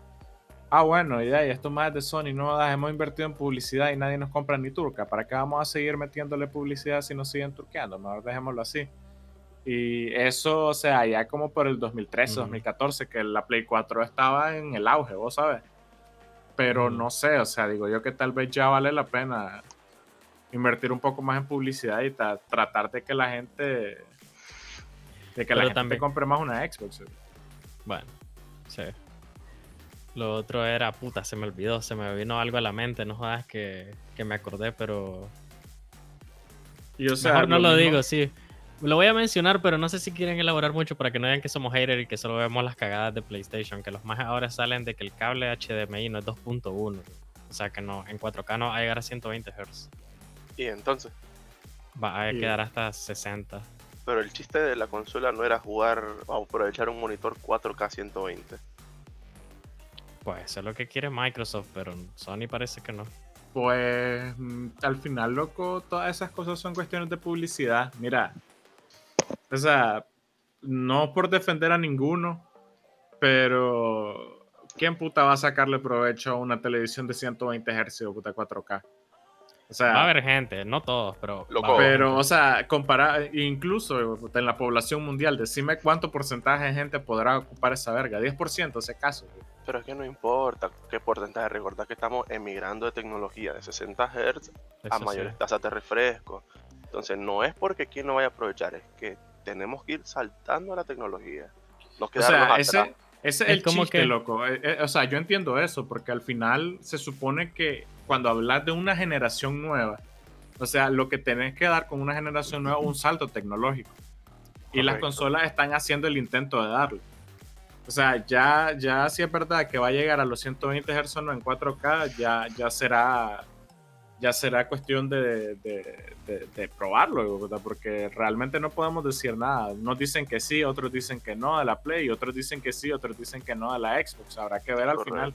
Ah, bueno, y esto más es de Sony, no das, hemos invertido en publicidad y nadie nos compra ni turca. ¿Para qué vamos a seguir metiéndole publicidad si nos siguen turqueando? Mejor dejémoslo así. Y eso, o sea, ya como por el 2013, Ujú. 2014, que la Play 4 estaba en el auge, vos sabes. Pero Ujú. no sé, o sea, digo yo que tal vez ya vale la pena invertir un poco más en publicidad y ta- tratar de que la gente de que Pero la gente también- compre más una Xbox. Bueno, sí. Lo otro era, puta, se me olvidó, se me vino algo a la mente, no jodas que, que me acordé, pero... Y, o sea, Mejor no lo lo mismo- digo, sí. Lo voy a mencionar, pero no sé si quieren elaborar mucho para que no vean que somos haters y que solo vemos las cagadas de PlayStation. Que los más ahora salen de que el cable HDMI no es 2.1. O sea que no, en 4K no va a llegar a 120 Hz. Y entonces, Va a quedar hasta 60. pero el chiste de la consola no era jugar o aprovechar un monitor 4K 120. Pues eso es lo que quiere Microsoft, pero Sony parece que no. Pues mm, al final, loco, todas esas cosas son cuestiones de publicidad. Mira, o sea, no por defender a ninguno, pero ¿quién puta va a sacarle provecho a una televisión de 120 Hz o puta 4K? O sea, Va a haber gente, no todos, pero. Loco. pero, o sea, comparar, incluso en la población mundial, decime cuánto porcentaje de gente podrá ocupar esa verga. 10% si acaso. Pero es que no importa qué porcentaje. Recordad que estamos emigrando de tecnología de 60 Hz a Eso sí. mayores tasas de refresco. Entonces no es porque quien no vaya a aprovechar, es que tenemos que ir saltando a la tecnología. No O sea, atrás. ese, ese es el como chiste, que- loco. Eh, eh, o sea, yo entiendo eso, porque al final se supone que cuando hablas de una generación nueva, o sea, lo que tenés que dar con una generación nueva es un salto tecnológico. Y las consolas están haciendo el intento de darlo. O sea, ya, ya si es verdad que va a llegar a los 120 Hz no en 4K, ya, ya será ya será cuestión de, de- de- de probarlo, ¿verdad? porque realmente no podemos decir nada. Unos dicen que sí, otros dicen que no a la Play, otros dicen que sí, otros dicen que no a la Xbox. Habrá que ver al final.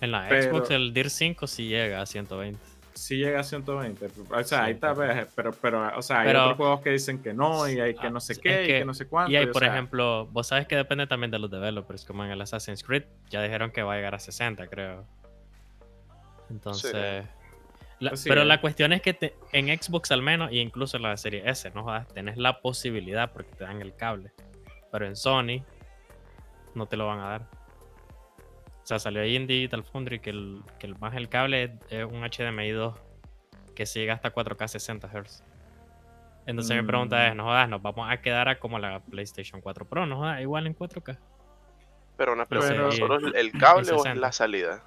En la pero- Xbox el DIR 5 sí llega a 120. Si llega a 120. O sea, Sí, ahí está, pero- pero, o sea, hay pero- otros juegos que dicen que no, y hay que Ah, no sé es qué, y que- que no sé cuánto. Y hay, por sea, ejemplo, vos sabes que depende también de los developers, como en el Assassin's Creed, ya dijeron que va a llegar a 60, creo. Entonces... la- Así pero la cuestión es que te- en Xbox al menos, y incluso en la serie S, no jodas, tenés la posibilidad porque te dan el cable. Pero en Sony no te lo van a dar. O sea, salió ahí en Digital Foundry que el, que el más el cable es, es un HDMI 2 que se llega hasta 4K 60 Hz. Entonces mi pregunta es, Mm. no jodas, nos vamos a quedar a como la PlayStation 4 Pro, no jodas, igual en 4K. Pero una pregunta, Pero- ¿solo el- cable o es 60. la salida?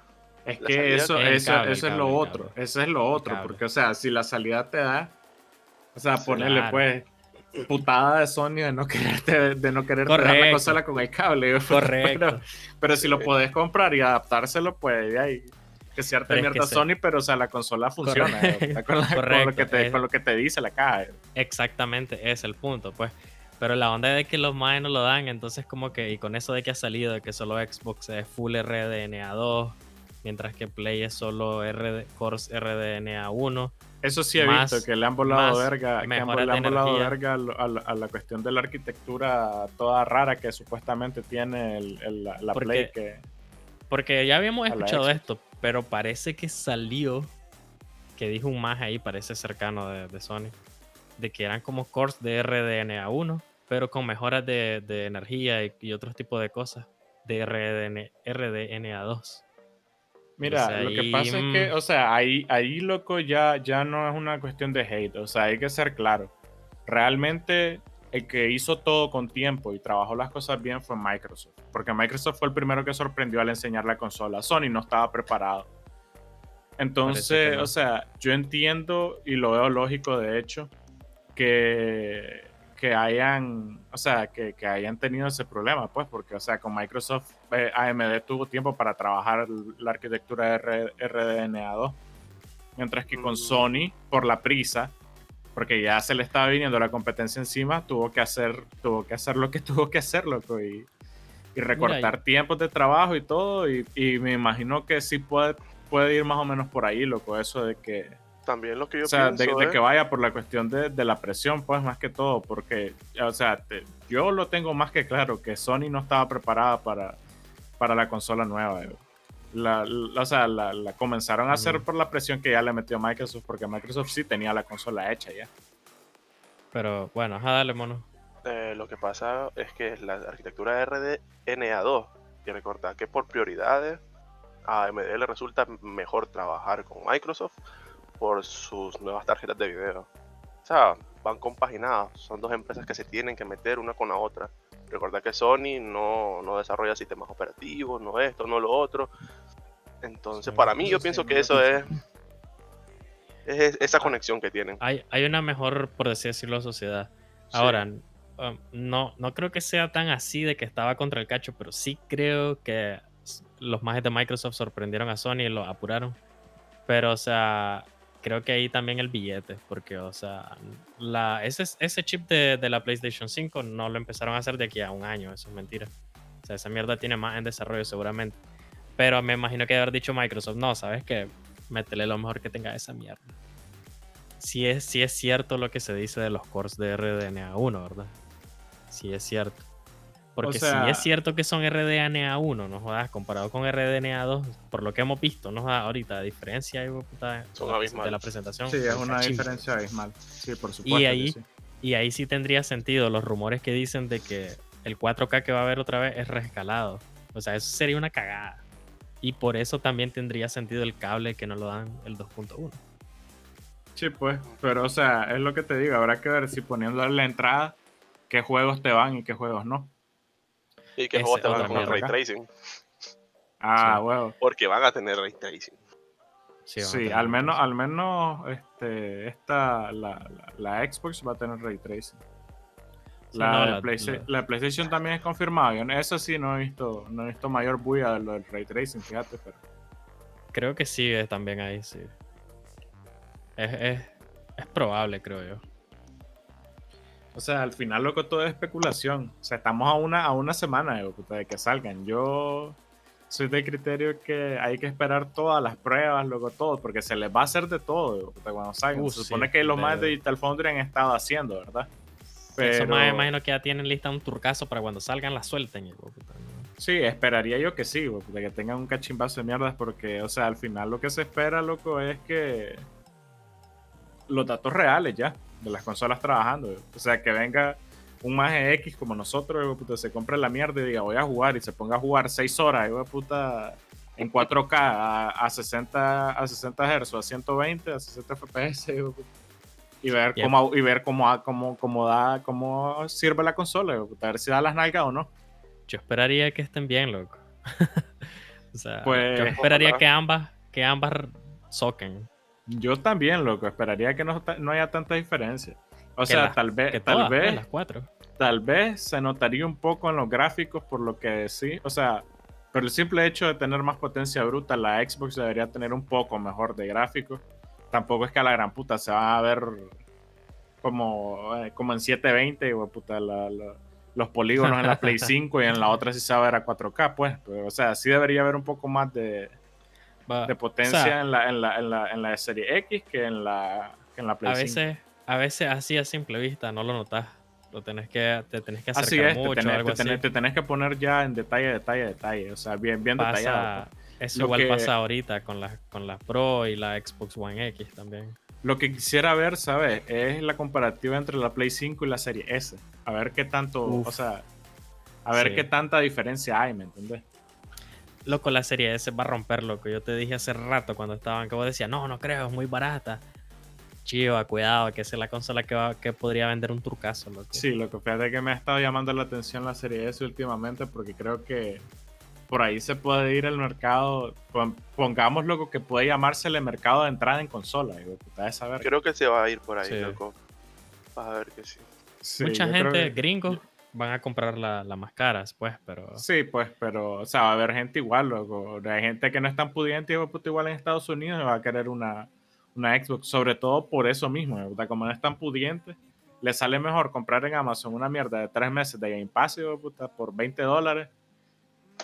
Es La que salida eso, es eso, cable, eso es lo otro. cable. Eso es lo otro. Porque, o sea, si la salida te da, o sea, Sí, ponerle claro. pues putada de Sony de no quererte, de no quererte dar la consola con el cable. Correcto. Pero, pero si lo podés comprar y adaptárselo, pues de ahí. Que cierta Pero es mierda que Sony, pero o sea, la consola funciona. Con, la- con lo que te, es- con lo que te dice la caja. Exactamente, ese es el punto, pues. Pero la onda de que los más no lo dan, entonces como que, y con eso de que ha salido, de que solo Xbox es full RDNA2, mientras que Play es solo RD, Cores RDNA1. Eso sí he Más- visto, que le han volado verga, le han volado verga a, la, a la cuestión de la arquitectura toda rara que supuestamente tiene el, el- la, la Porque- Play. Que, Porque ya habíamos escuchado esto, pero parece que salió, que dijo un más ahí, parece cercano de, de Sony, de que eran como cores de RDNA1, pero con mejoras de, de energía y, y otros tipos de cosas de RDN, RDNA2. Mira, sea, lo que pasa es que, mm. o sea, ahí, ahí loco, ya, ya no es una cuestión de hate. O sea, hay que ser claro. Realmente, el que hizo todo con tiempo y trabajó las cosas bien fue Microsoft. Porque Microsoft fue el primero que sorprendió al enseñar la consola. Sony no estaba preparado. Entonces, no. o sea, yo entiendo y lo veo lógico, de hecho, que, que hayan, o sea, que, que hayan tenido ese problema, pues, porque, o sea, con Microsoft, eh, AMD tuvo tiempo para trabajar la arquitectura R- RDNA2, mientras que con Mm. Sony, por la prisa, porque ya se le estaba viniendo la competencia encima, tuvo que hacer, tuvo que hacer lo que tuvo que hacer, loco, y, y recortar tiempos de trabajo y todo, y, y me imagino que sí puede, puede ir más o menos por ahí, loco, eso de que, También lo que yo o sea, de, pienso de es- que vaya por la cuestión de, de la presión, pues más que todo, porque, o sea, te- yo lo tengo más que claro, que Sony no estaba preparada para, para la consola nueva. eh. La, la- o sea, la, la comenzaron a hacer por la presión que ya le metió Microsoft, porque Microsoft sí tenía la consola hecha ya. Pero bueno, ajá, dale, mono. Eh, lo que pasa es que la arquitectura RDNA2, y recordar que por prioridades a AMD le resulta mejor trabajar con Microsoft por sus nuevas tarjetas de video. O sea, van compaginadas, son dos empresas que se tienen que meter una con la otra. Recordar que Sony no, no desarrolla sistemas operativos, no esto, no lo otro. Entonces, para mí, yo pienso que eso es Es es- esa Ah. conexión que tienen. Hay, hay una mejor, por así decirlo, sociedad. Ahora, um, no, no creo que sea tan así de que estaba contra el cacho, pero sí creo que los majes de Microsoft sorprendieron a Sony y lo apuraron. Pero, o sea, creo que ahí también el billete, porque, o sea, la, ese, ese chip de, de la PlayStation 5 no lo empezaron a hacer de aquí a un año, eso es mentira. O sea, esa mierda tiene más en desarrollo seguramente. Pero me imagino que haber dicho Microsoft, no, ¿sabes qué? Métele lo mejor que tenga esa mierda. Si es, sí es cierto lo que se dice de los cores de RDNA1, ¿verdad? Sí es cierto. Porque sea- si es cierto que son RDNA1, no jodas, comparado con RDNA2, por lo que hemos visto, no jodas, ahorita, a diferencia de puta, Son de la- la presentación. Sí, es una diferencia abismal. Sí, por supuesto. que ahí- sí. Y ahí sí tendría sentido los rumores que dicen de que el 4K que va a haber otra vez es reescalado. O sea, eso sería una cagada. Y por eso también tendría sentido el cable que no lo dan el 2.1. Sí, pues, pero o sea, es lo que te digo, habrá que ver si poniéndole la entrada, qué juegos te van y qué juegos no. Y que juegos te van con el ray tracing. Ah, Sí. huevo. Porque van a tener ray tracing. Sí, a tener al menos, al menos este, esta, la, la, la Xbox va a tener ray tracing. La, no, de la- Playsta- la- la PlayStation también es confirmada. Eso sí no he visto, no he visto mayor bulla de lo del ray tracing, fíjate, pero Creo que sí es también ahí, sí. Es, es, es probable, creo yo. O sea, al final, loco, todo es especulación. O sea, estamos a una, a una semana de que salgan. Yo soy de criterio que hay que esperar todas las pruebas, loco, todo, porque se les va a hacer de todo cuando salgan. Uh, se supone sí, que los más de Digital Foundry han estado haciendo, ¿verdad? Eso más Pero- imagino que ya tienen lista un turcazo para cuando salgan la suelten. Sí, esperaría yo que sí, de que tengan un cachimbazo de mierdas, porque, o sea, al final lo que se espera, loco, es que los datos reales ya de las consolas trabajando. O sea, que venga un más X como nosotros, puta, se compre la mierda y diga voy a jugar y se ponga a jugar 6 horas, hijo de puta, en 4K a, a 60 a 60 Hz, a 120, a 60 FPS, hijo de puta, y ver cómo y ver cómo, cómo, cómo da cómo sirve la consola, hijo de puta, a ver si da las nalgas o no. Yo esperaría que estén bien, loco. o sea, Pues- yo esperaría que ambas, que ambas soquen. Yo también, loco, esperaría que no, no haya tanta diferencia. O Que sea, tal vez, Que tal todas, pues, vez, las cuatro. tal vez se notaría un poco en los gráficos por lo que sí, o sea, por el simple hecho de tener más potencia bruta, la Xbox debería tener un poco mejor de gráficos. Tampoco es que a la gran puta se va a ver como, eh, como en 720, hijo de puta, la- la- los polígonos en la Play 5 y en la otra sí se va a ver a 4K, pues. Pero, o sea, sí debería haber un poco más de, Va- de potencia o sea, en, la, en, la, en, la, en la serie X que en la, que en la Play a 5. veces, a veces así a simple vista no lo notas. Lo tenés que, te tenés que acercar Así es, te mucho, tenés, algo te, tenés, así. te tenés que poner ya en detalle, detalle, detalle. O sea, bien, bien detallado. Pasa, eso Lo igual que- pasa ahorita con la, con la Pro y la Xbox One X también. Lo que quisiera ver, ¿sabes? Es la comparativa entre la Play 5 y la serie S. A ver qué tanto, Uf. o sea, a ver Sí. qué tanta diferencia hay, ¿me entendés? Loco, la serie S va a romper, loco. Yo te dije hace rato cuando estaban que vos decías, no, no creo, es muy barata. Chiva, cuidado, que esa es la consola que, va, que podría vender un turcazo, loco. Sí, lo que fíjate que me ha estado llamando la atención la serie S últimamente porque creo que por ahí se puede ir el mercado, pon- pongamos lo que puede llamársele mercado de entrada en consola. Digo, saber. Creo que se va a ir por ahí, Sí. loco. Vas a ver que sí. Sí, Mucha gente, que- gringos, van a comprar la, la más cara después, pero... Sí, pues, pero, o sea, va a haber gente igual, loco. Hay gente que no es tan pudiente, igual en Estados Unidos y va a querer una, una Xbox, sobre todo por eso mismo, puta, como no es tan pudiente, le sale mejor comprar en Amazon una mierda de tres meses de Game Pass, puta, por 20 dólares,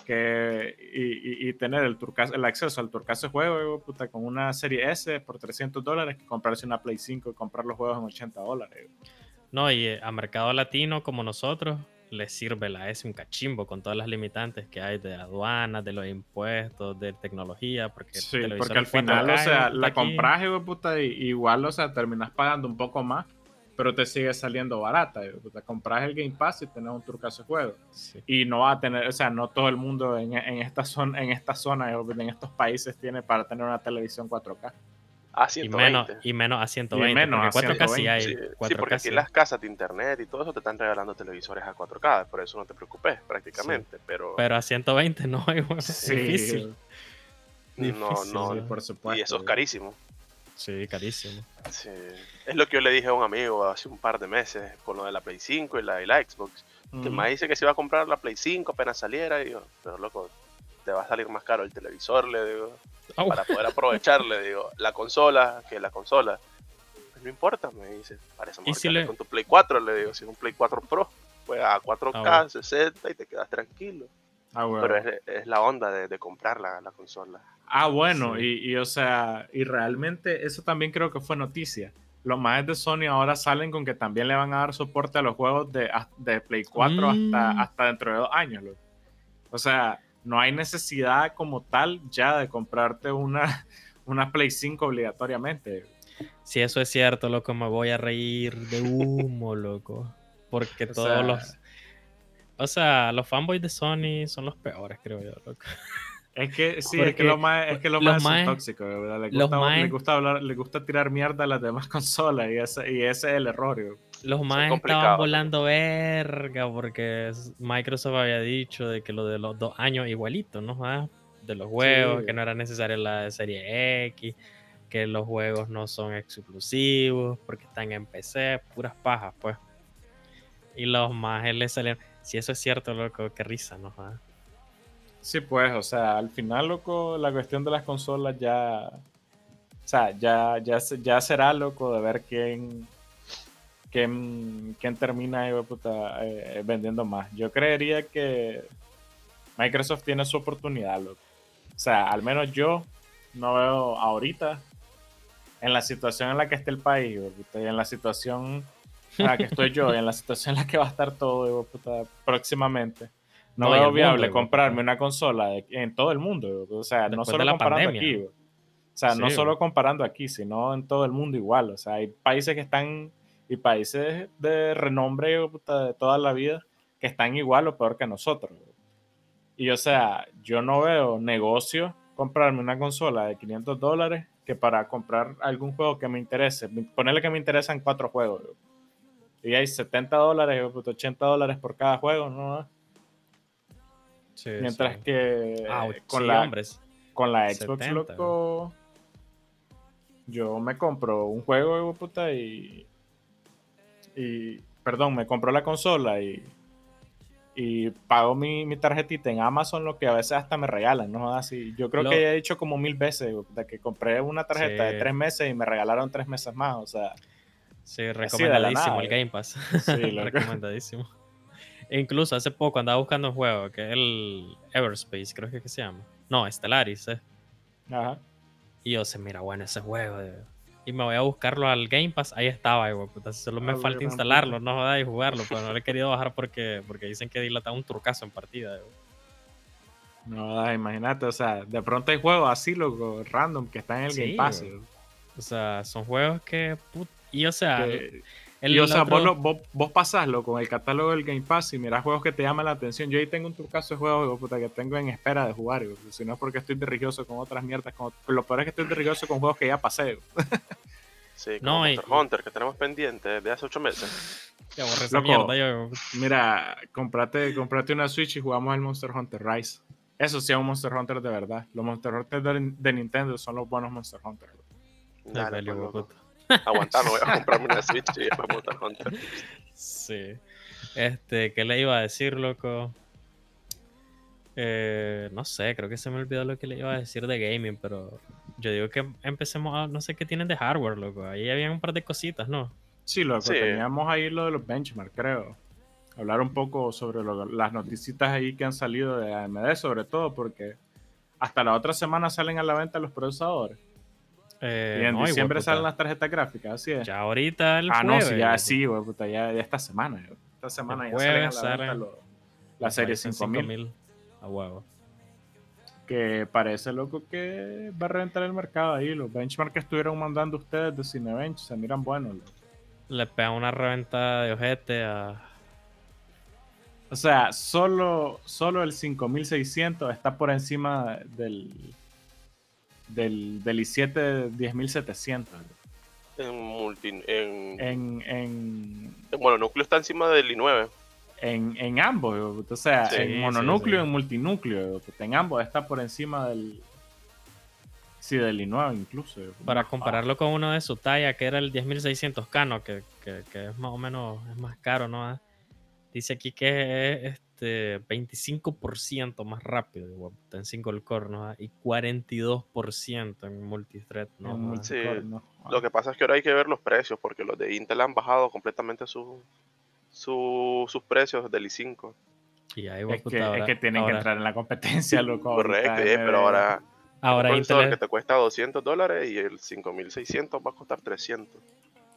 que, y, y- tener el, turcazo- el acceso al turcaso juego, puta, con una serie S por 300 dólares, que comprarse una Play 5 y comprar los juegos en 80 dólares. No, y eh, a mercado latino como nosotros, les sirve la S un cachimbo con todas las limitantes que hay de aduanas, de los impuestos, de tecnología, porque, Sí, porque al final, 4K, o sea, la compras, puta, y igual, o sea, terminas pagando un poco más, pero te sigue saliendo barata. hijo de puta. Compras el Game Pass y tenés un turcaso de juego. Sí. Y no va a tener, o sea, no todo el mundo en, en esta zona, en esta zona, hijo de puta, en estos países tiene para tener una televisión 4K. A Y 120. menos, y menos a 120. menos porque a 4K sí 120. hay. Sí, 4K sí, porque aquí sí. en las casas de internet y todo eso te están regalando televisores a 4K, por eso no te preocupes prácticamente, pero, Pero a 120 no, es Sí, difícil. no, difícil, no, sí. por supuesto. y eso es carísimo. Sí, carísimo. Sí. Es lo que yo le dije a un amigo hace un par de meses con lo de la Play 5 y la, y la Xbox. Que Ujú. me dice que se iba a comprar la Play 5 apenas saliera. Y yo, pero loco, te va a salir más caro el televisor, le digo. Para poder aprovechar, le digo. La consola, que la consola. Pues no importa, me dice. Parece ¿Y mejor si le- con tu Play 4, le digo. Si es un Play 4 Pro, pues a 4K, Ah, bueno. 60 y te quedas tranquilo. Ah, bueno. Pero es, es la onda de, de comprar la, la consola. Ah, bueno, Sí. y, y, o sea, y realmente eso también creo que fue noticia. Los más de Sony ahora salen con que también le van a dar soporte a los juegos de, de Play 4 Mm. hasta, hasta dentro de dos años. loco. O sea, no hay necesidad como tal ya de comprarte una, una Play 5 obligatoriamente. Si eso es cierto, loco, me voy a reír de humo, loco. Porque O todos sea- los. O sea, los fanboys de Sony son los peores, creo yo, loco. Es que sí, es que los más, es que los los más son tóxicos, ¿verdad? Los gusta, maes- les gusta hablar, les gusta tirar mierda a las demás consolas y ese, y ese es el error. yo. Los más estaban volando verga porque Microsoft había dicho de que lo de los dos años igualito, ¿no? Ah, De los juegos, Sí. que no era necesaria la serie X, que los juegos no son exclusivos porque están en PC, puras pajas, pues. Y los más le salieron. Si eso es cierto, loco, qué risa, ¿no? Ah. Sí, pues, o sea, al final, loco, la cuestión de las consolas ya. O sea, ya, ya, ya será, loco, de ver quién. Quién, quién termina puta, eh, vendiendo más. Yo creería que Microsoft tiene su oportunidad, loco. O sea, al menos yo no veo ahorita en la situación en la que esté el país, puta, y en la situación en la que estoy yo, y en la situación en la que va a estar todo puta, próximamente. No, No, veo viable mundo, comprarme una consola de- en todo el mundo. O sea, no solo la comparando pandemia. aquí. O sea, no solo comparando aquí, sino en todo el mundo igual. O sea, hay países que están, y países de renombre de puta, de toda la vida, que están igual o peor que nosotros. Y o sea, yo no veo negocio comprarme una consola de 500 dólares que para comprar algún juego que me interese. Ponerle que me interesan cuatro juegos. Y hay 70 dólares, hijo de puta, 80 dólares por cada juego, ¿no? Sí, Mientras sí. que Ouch, con, sí, la, hombres. con la Xbox, 70, loco, yo me compro un juego, puta, y, y, perdón, me compro la consola y, y pago mi, mi tarjetita en Amazon, lo que a veces hasta me regalan, ¿no? Así, yo creo Lo- que ya he dicho como mil veces, de que compré una tarjeta de tres meses y me regalaron tres meses más, o sea, Sí, recomendadísimo el eh. Game Pass. Sí, loco. recomendadísimo. E incluso hace poco andaba buscando un juego que es el Everspace, creo que es que se llama. No, Stellaris, eh. ajá. Y yo, se mira bueno ese juego. Y me voy a buscarlo al Game Pass. Ahí estaba, güey. Puta, solo me Ah, falta instalarlo, puta. no jodas y jugarlo. Pero no lo he querido bajar porque, porque dicen que dilata un trucazo en partida. güey. No, imagínate, o sea, de pronto hay juegos así, loco, random, que están en el Sí, Game Pass. güey. O sea, son juegos que. put- Y o sea, Que- el y o sea, otro- vos, lo- vos, vos pasaslo con el catálogo del Game Pass y mirás juegos que te llaman la atención. Yo ahí tengo un trucazo de juegos hijo de puta, que tengo en espera de jugar. Si no es porque estoy religioso con otras mierdas. Con, lo peor es que estoy religioso con juegos que ya pasé. Sí, No, como y- Monster Hunter, que tenemos pendiente de hace ocho meses. Ya borré esa Loco. mierda yo. Mira, comprate, comprate una Switch y jugamos el Monster Hunter Rise. Eso sí es un Monster Hunter de verdad. Los Monster Hunter de, de Nintendo son los buenos Monster Hunter. Ay, Dale, vale, pues, loco. Aguantar, no voy a comprarme una Switch y después Monster Hunter. Sí. Este, ¿qué le iba a decir, loco? Eh, no sé, creo que se me olvidó lo que le iba a decir de gaming, pero yo digo que empecemos a, no sé qué tienen de hardware, loco. Ahí había un par de cositas, ¿no? Sí, loco, Sí. teníamos ahí lo de los benchmarks, creo. Hablar un poco sobre lo- las noticitas ahí que han salido de AMD, sobre todo porque hasta la otra semana salen a la venta los procesadores. Eh, y en no, diciembre salen las tarjetas gráficas, así es. Ya ahorita el ah, no, sí, ya sí, güey, puta, ya, ya esta semana. yo. Esta semana El ya salen a la salen la serie Ryzen 5000, A huevo. que parece loco que va a reventar el mercado ahí. Los benchmarks que estuvieron mandando ustedes de Cinebench se miran buenos. loco. Le pegan una reventada de ojete a. O sea, solo, solo el 5600 está por encima del, del, del i7 10700. En, multi, en, En, en, bueno, el núcleo está encima del i9. en, en ambos, o sea, Sí, en mononúcleo sí. y en multinúcleo. En ambos está por encima del, Sí, del i9 incluso. Para Más compararlo con uno de su talla, que era el 10600K, ¿no? Que, que, que es más o menos es más caro, ¿no? Dice aquí que es este 25% más rápido igual, en single core, ¿no? Y 42% en multithread, ¿no? En Sí, multicore, ¿no? Lo que pasa es que ahora hay que ver los precios, porque los de Intel han bajado completamente su, su- sus precios del i5. Y ahí Es que, es ahora- que tienen ahora- que entrar en la competencia, loco. Correcto, eh, pero ahora Ahora un procesador Intel que te cuesta 200 dólares y el 5600 va a costar 300.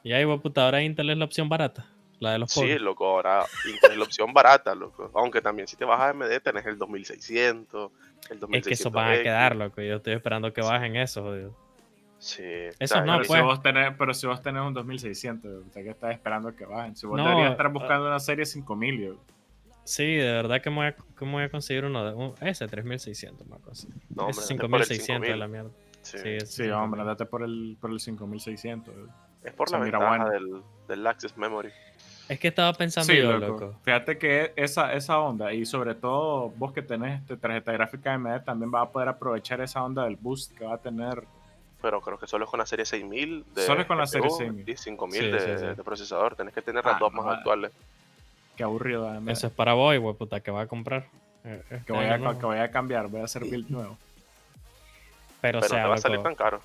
y ahí puta, ahora Intel es la opción barata, la de los Sí, pobres. loco, ahora es la opción barata, loco. Aunque también si te vas a AMD tenés el 2600, el 2600. es que esos van a quedar, loco. Yo estoy esperando que bajen eso, jodido. Sí. Esos no, Pero, pues. si vos tenés, pero si vos tenés un 2600, o sea que estás esperando que bajen. Si vos No, deberías estar ah. buscando una serie 5000, yo. Sí, de verdad que me voy a, que me voy a conseguir uno de un, ese 3600, más cosa. No, ese andate por el 5600 de la 5000. mierda. Sí. Sí, Sí, 5000. hombre, andate por el, por el 5600. yo. Es por la ventaja bueno. del, del Access Memory. Es que estaba pensando Sí, yo, loco. loco. Fíjate que esa, esa onda, y sobre todo vos que tenés este tarjeta gráfica AMD, también vas a poder aprovechar esa onda del boost que va a tener. Pero creo que solo es con la serie 6000 de Solo es con la serie GPU 6000. y 5000 Sí, de, sí, sí. de procesador. Tenés que tener Ah, las dos no, más ah. actuales. Qué aburrido AMD. Eso es para vos, güey, puta, que va a comprar. eh, este que, voy a, que voy a cambiar, voy a hacer build nuevo. Pero, o Pero sea, te va a salir tan caro.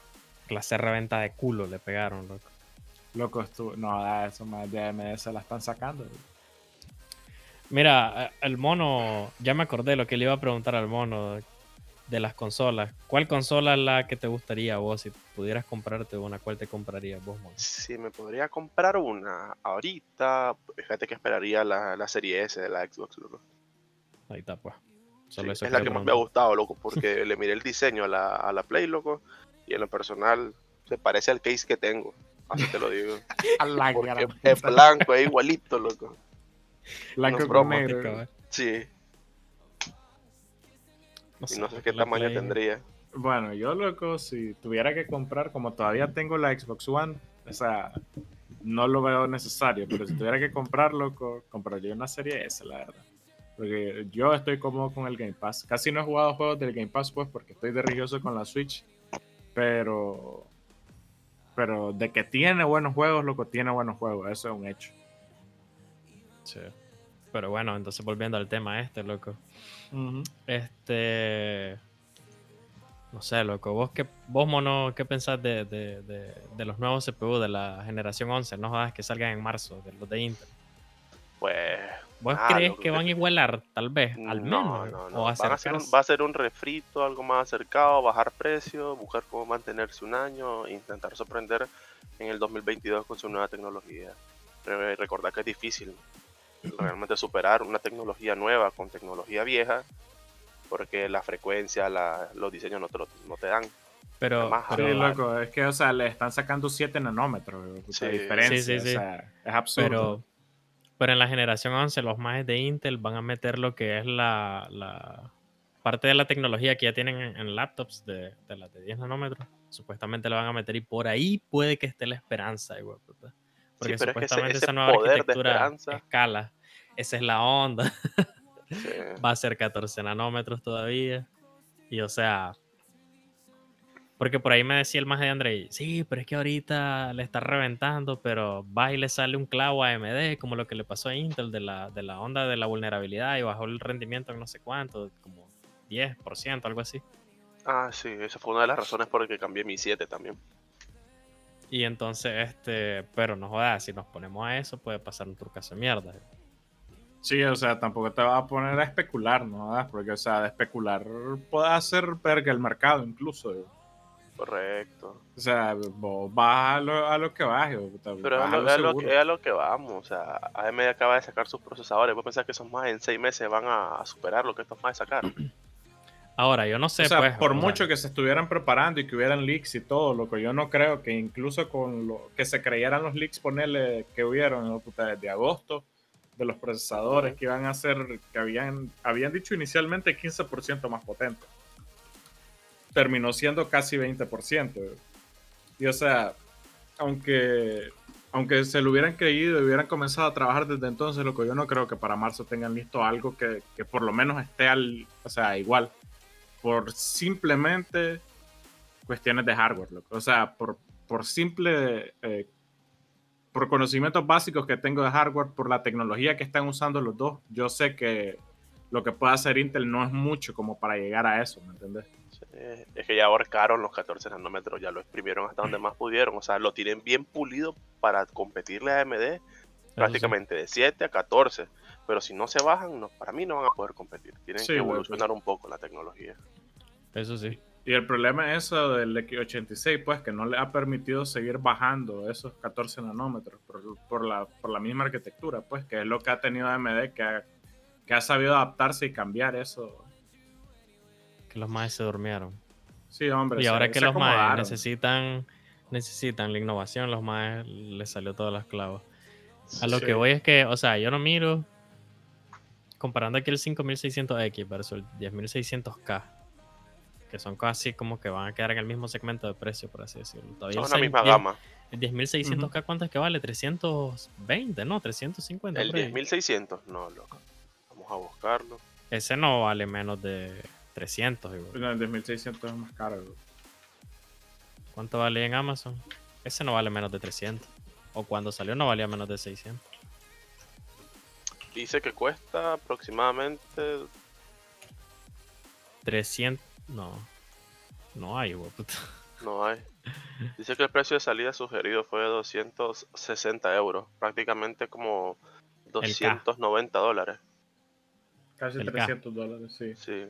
clase reventa de culo le pegaron, loco. Loco, estuvo. No, eso más de AMD se la están sacando. güey. Mira, eh, el mono, ya me acordé lo que le iba a preguntar al mono de las consolas. ¿Cuál consola es la que te gustaría vos? Si pudieras comprarte una, ¿cuál te comprarías vos, mono? Si me podría comprar una ahorita, fíjate que esperaría la, la serie S de la Xbox, loco. Ahí está, pues. Sí, eso es la que más me ha gustado, loco, porque le miré el diseño a la, a la Play, loco, y en lo personal se parece al case que tengo. Así te lo digo. Es blanco, es igualito, loco. Blanco no con negro. cabrón. Sí, No y no sé qué tamaño Play- tendría. Bueno, yo loco, si tuviera que comprar, como todavía tengo la Xbox One, o sea, no lo veo necesario, pero si tuviera que comprar, loco, compraría una serie S, la verdad. Porque yo estoy cómodo con el Game Pass. Casi no he jugado juegos del Game Pass, pues, porque estoy de religioso con la Switch. Pero. Pero de que tiene buenos juegos, loco, tiene buenos juegos. Eso es un hecho. Sí. Pero bueno, entonces volviendo al tema este, loco. Este. No sé, loco. ¿Vos, qué, vos mono, qué pensás de, de, de, de los nuevos CPU de la generación 11? No jodas que salgan en marzo, de los de Intel. Pues. ¿Vos Ah, crees que van a igualar, tal vez? Al no, menos. no, no. O Van a hacer un- acercarse? va a ser un refrito, algo más acercado, bajar precio, buscar cómo mantenerse un año, intentar sorprender en el 2022 con su nueva tecnología. Pero recordar que es difícil realmente superar una tecnología nueva con tecnología vieja, porque la frecuencia, la- los diseños no te, lo- no te dan. Pero, Además, pero, loco, es que, o sea, le están sacando 7 nanómetros. Sí. diferencia. Sí, sí, sí. O sea, es absurdo. pero, pero en la generación 11, los más de Intel van a meter lo que es la, la parte de la tecnología que ya tienen en, en laptops de, de las de 10 nanómetros. Supuestamente lo van a meter y por ahí puede que esté la esperanza, igual. Porque pero es que ese- supuestamente esa nueva arquitectura escala. Esa es la onda. Sí. va a ser 14 nanómetros todavía. Y o sea, porque por ahí me decía el más de Andrei, sí, pero es que ahorita le está reventando, pero va y le sale un clavo a AMD, como lo que le pasó a Intel de la, de la onda de la vulnerabilidad y bajó el rendimiento en no sé cuánto, como 10%, algo así. Ah, sí, esa fue una de las razones por las que cambié mi 7 también. Y entonces, este, pero no jodas, si nos ponemos a eso, puede pasar un trucazo de mierda. Sí, o sea, tampoco te vas a poner a especular, ¿no? Porque, o sea, de especular puede hacer verga el mercado incluso. Correcto. O sea, vos vas a lo, a lo que vas. Pero vas es a a, lo a que, es a lo que vamos. O sea, AMD acaba de sacar sus procesadores. ¿Vos pensás que esos más en 6 meses van a, a superar lo que estos más sacaron? Ahora, yo no sé, o sea, pues, por sea, mucho que se estuvieran preparando y que hubieran leaks y todo, lo que yo no creo que incluso con lo que se creyeran los leaks, ponerle que hubieron ¿no? Puta, desde agosto, de los procesadores que iban a ser, que habían, habían dicho inicialmente 15% más potente. Terminó siendo casi 20%. Y o sea, aunque, aunque se lo hubieran creído y hubieran comenzado a trabajar desde entonces, lo que yo no creo que para marzo tengan listo algo que, que por lo menos esté al, o sea, igual por simplemente cuestiones de hardware, loco. O sea, por, por simple, eh, por conocimientos básicos que tengo de hardware, por la tecnología que están usando los dos, yo sé que lo que puede hacer Intel no es mucho como para llegar a eso, ¿me entiendes? Sí, es que ya ahorcaron los 14 nanómetros, ya lo exprimieron hasta donde más pudieron. O sea, lo tienen bien pulido para competirle a AMD prácticamente de 7 a 14. Pero si no se bajan, no, para mí no van a poder competir. Tienen Sí, que evolucionar un poco la tecnología. Eso sí. Y el problema es eso del X86, pues que no le ha permitido seguir bajando esos 14 nanómetros por, por la, por la misma arquitectura, pues que es lo que ha tenido AMD, que ha, que ha sabido adaptarse y cambiar eso. Que los maes se durmieron. Sí, hombre. Y se- ahora que se los maes necesitan, necesitan la innovación, los maes les salió todas las clavas. A lo Sí. que voy es que, o sea, yo no miro comparando aquí el 5600X versus el 10600K, que son casi como que van a quedar en el mismo segmento de precio, por así decirlo. Todavía Son la misma diez- gama. El 10600K, ¿cuánto es que vale? 320, ¿no? 350. El por ahí. 10600, no, loco. Vamos a buscarlo. Ese no vale menos de 300. igual. No, el 2600 es más caro. güey. ¿Cuánto vale en Amazon? Ese no vale menos de 300. O cuando salió no valía menos de 600. Dice que cuesta aproximadamente 300. No. No hay, güey, puta. No hay. Dice que el precio de salida sugerido fue de 260 euros, prácticamente como 290 dólares. Casi El K. 300 dólares, sí. Sí,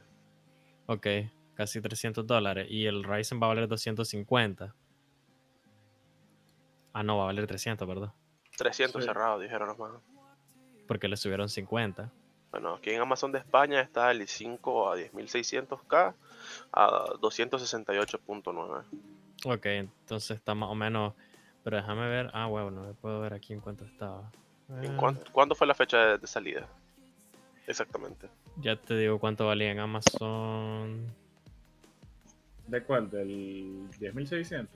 Ok, casi 300 dólares. Y el Ryzen va a valer 250. Ah, no, va a valer 300, ¿verdad? 300 Sí. cerrados, dijeron los más. Porque le subieron 50. Bueno, aquí en Amazon de España está el i5 a 10600K a 268.9. Ok, entonces está más o menos. Pero déjame ver. Ah, bueno, no puedo ver aquí en cuánto estaba. ¿En Eh, cuán- ¿Cuándo fue la fecha de, de salida? Exactamente. Ya te digo cuánto valía en Amazon. ¿De cuál? ¿Del 10600?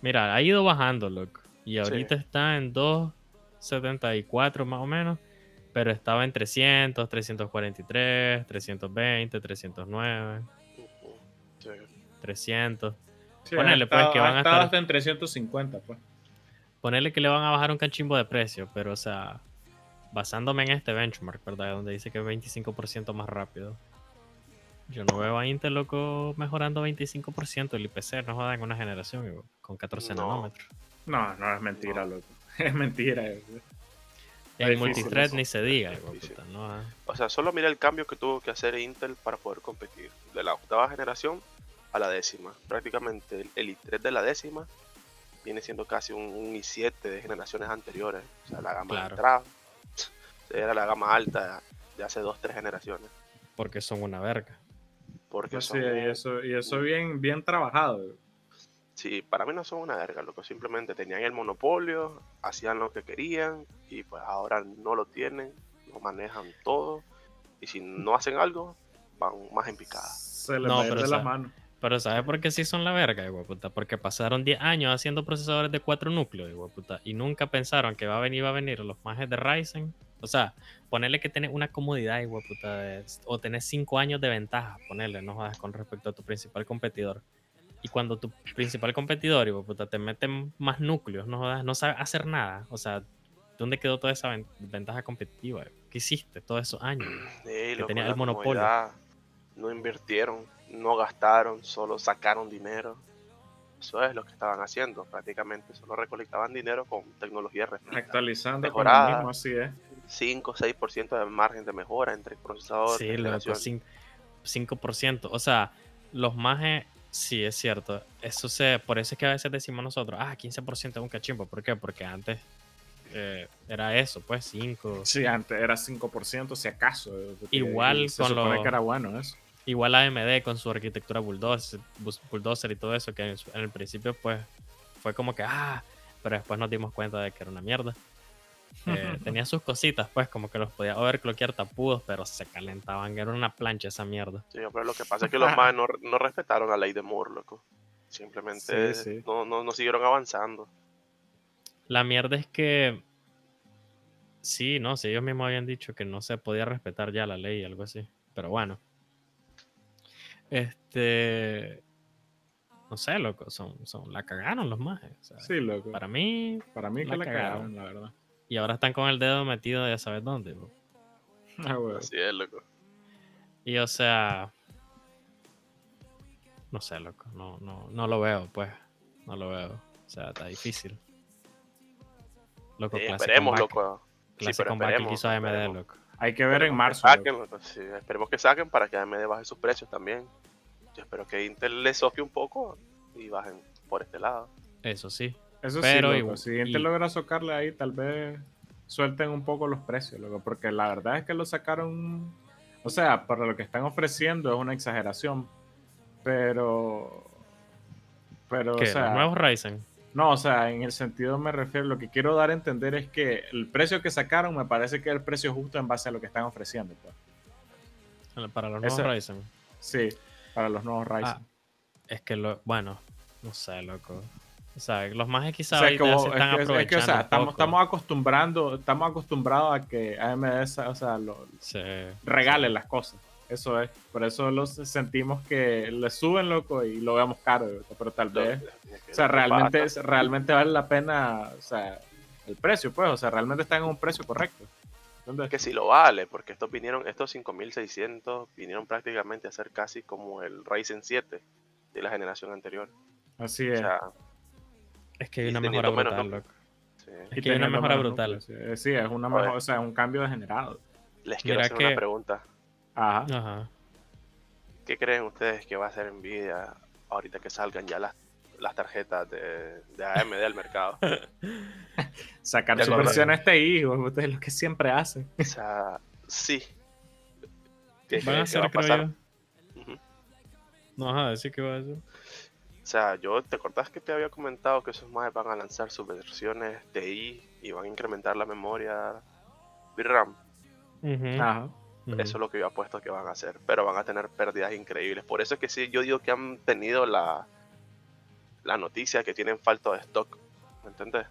Mira, ha ido bajando, loco. Y ahorita está en 2.74 más o menos. Pero estaba en 300, 343, 320, 309, Ujú, sí. 300. Sí, Ponele, ha pues, que van a estar- hasta en 350, pues. Ponerle que le van a bajar un cachimbo de precio, pero o sea, basándome en este benchmark, ¿verdad? Donde dice que es 25% más rápido. Yo no veo a Intel loco mejorando 25% el IPC, no jodan en una generación con 14 No. nanómetros. No, no es mentira, No. loco. Es mentira. güey. En difícil multithread ni se diga, Es puta, ¿no? Ah, O sea, solo mira el cambio que tuvo que hacer Intel para poder competir. De la octava generación a la décima. Prácticamente el, el i3 de la décima viene siendo casi un, un i7 de generaciones anteriores. O sea, la gama Claro. de entrada era la gama alta de hace dos, tres generaciones. Porque son una verga. Porque Pues sí, son, y eso, y eso bien, bien trabajado. sí, para mí no son una verga, loco. Simplemente tenían el monopolio, hacían lo que querían y pues ahora no lo tienen, lo manejan todo. Y si no hacen algo, van más en picada. Se les No, pero de la mano. Pero ¿sabes por qué sí son la verga, igual, puta? Porque pasaron 10 años haciendo procesadores de 4 núcleos, igual, puta, y nunca pensaron que va a venir, va a venir los majes de Ryzen. O sea, ponerle que tenés una comodidad, igual, puta, de- o tenés 5 años de ventaja, ponerle, no jodas, con respecto a tu principal competidor. Y cuando tu principal competidor, igual, puta, te meten más núcleos, no jodas, no sabe hacer nada. O sea, ¿dónde quedó toda esa ven- ventaja competitiva? ¿Qué hiciste todos esos años? Sí, loco, tenía la el monopolio. comodidad, No invirtieron, no gastaron, solo sacaron dinero. Eso es lo que estaban haciendo. Prácticamente solo recolectaban dinero con tecnología refrita. Actualizando con lo mejorada. mismo, así es. 5 o 6% de margen de mejora entre procesador Sí, y generación. cin- 5%. O sea, los majes, sí, es cierto. Eso se, por eso es que a veces decimos nosotros, ah, 15% es un cachimbo. ¿Por qué? Porque antes eh, era eso, pues 5. Sí, antes era 5%, si acaso. eh, Igual se con supone lo- que era bueno eso. Igual AMD con su arquitectura Bulldozer, Bulldozer y todo eso, que en el principio pues fue como que, ah, pero después nos dimos cuenta de que era una mierda. Eh, tenía sus cositas, pues, como que los podía overclockear tapudos, pero se calentaban, era una plancha esa mierda. Sí, pero lo que pasa es que los más no, no respetaron la ley de Moore, loco. Simplemente Sí, sí. No, no, no siguieron avanzando. La mierda es que. Sí, no, si ellos mismos habían dicho que no se podía respetar ya la ley, algo así. Pero bueno. Este. No sé, loco. Son, son, la cagaron los majes. o sea, Sí, loco. Para mí. Para mí que la la cagaron. cagaron, la verdad. Y ahora están con el dedo metido ya sabes dónde. bro. Ah. Así es, loco. Y o sea. No sé, loco. No, no, no lo veo, pues. No lo veo. O sea, está difícil. Loco, Sí, Classic esperemos, loco. Sí, pero esperemos, quiso AMD, esperemos. loco. Hay que ver en marzo. que saquen, loco, sí, esperemos que saquen para que AMD baje sus precios también. Yo espero que Intel le soque un poco y bajen por este lado. Eso sí. Eso Pero sí, loco. y- si y- logra socarle ahí, tal vez suelten un poco los precios, loco. Porque la verdad es que lo sacaron. O sea, para lo que están ofreciendo es una exageración. Pero. Pero, ¿Qué? o sea. ¿Los nuevos Ryzen? No, o sea, en el sentido me refiero, lo que quiero dar a entender es que el precio que sacaron me parece que es el precio justo en base a lo que están ofreciendo. pues. Para los nuevos Ese- Ryzen. Sí, para los nuevos Ryzen. Ah, es que lo. Bueno, no sé, loco. O sea, los más o quizás sea, que ahorita vos- se es están es que, aprovechando. o sea, estamos, acostumbrando, estamos acostumbrados a que AMD, o sea, lo, Sí, regale sí. las cosas. Eso es. Por eso los sentimos que le suben, loco, y lo vemos caro, loco, pero tal vez. O sea, realmente, es- realmente vale la pena, o sea, el precio, pues, o sea, realmente están en un precio correcto. ¿Entendés? que sí lo vale, porque estos vinieron, estos 5600 vinieron prácticamente a ser casi como el Ryzen 7 de la generación anterior. Así O es. sea, Es que hay una mejora menos brutal, núcleos. loco. sí. Es que hay una mejora menos brutal. Sí, es una A ver. mejor, o sea, un cambio degenerado. Les quiero Mira hacer que- una pregunta. Ajá. Ajá. ¿Qué creen ustedes que va a hacer Nvidia ahorita que salgan ya las, las tarjetas de, de AMD al mercado? Sacar su versión este hijo, ustedes es lo que siempre hacen. O sea, sí. ¿Qué Van a que hacer, va a pasar? yo. No vas a decir que va a hacer. O sea, yo te acordás que te había comentado que esos más van a lanzar sus versiones TI y van a incrementar la memoria VRAM. Ajá. Eso es lo que yo apuesto que van a hacer, pero van a tener pérdidas increíbles. Por eso es que sí, yo digo que han tenido la, la noticia que tienen falta de stock. ¿Me entiendes?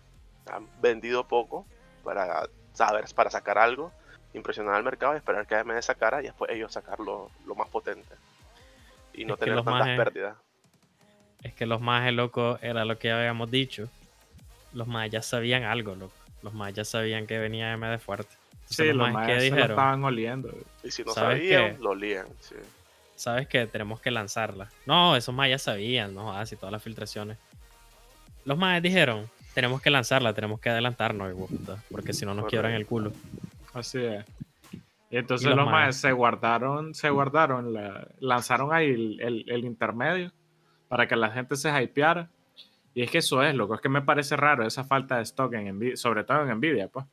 Han vendido poco para saber, para sacar algo, impresionar al mercado y esperar que AMD sacara y después ellos sacarlo lo más potente. Y no Es tener tantas pérdidas. Es que los más locos era lo que ya habíamos dicho. Los más ya sabían algo, loco. Los más ya sabían que venía MD fuerte. Entonces, Sí, los majes, más ¿qué se lo dijeron? estaban oliendo. Y si no ¿Sabes sabían, qué? lo lían. sí. Sabes que tenemos que lanzarla. No, esos más ya sabían, ¿no? Así todas las filtraciones. Los más dijeron, tenemos que lanzarla, tenemos que adelantarnos, de porque si no nos quiebran el culo. Así es. Y entonces Y los los se guardaron, se guardaron, la- lanzaron ahí el, el- el intermedio para que la gente se hypeara. Y es que eso es, loco, es que me parece raro esa falta de stock en Nvidia, sobre todo en Nvidia, pues.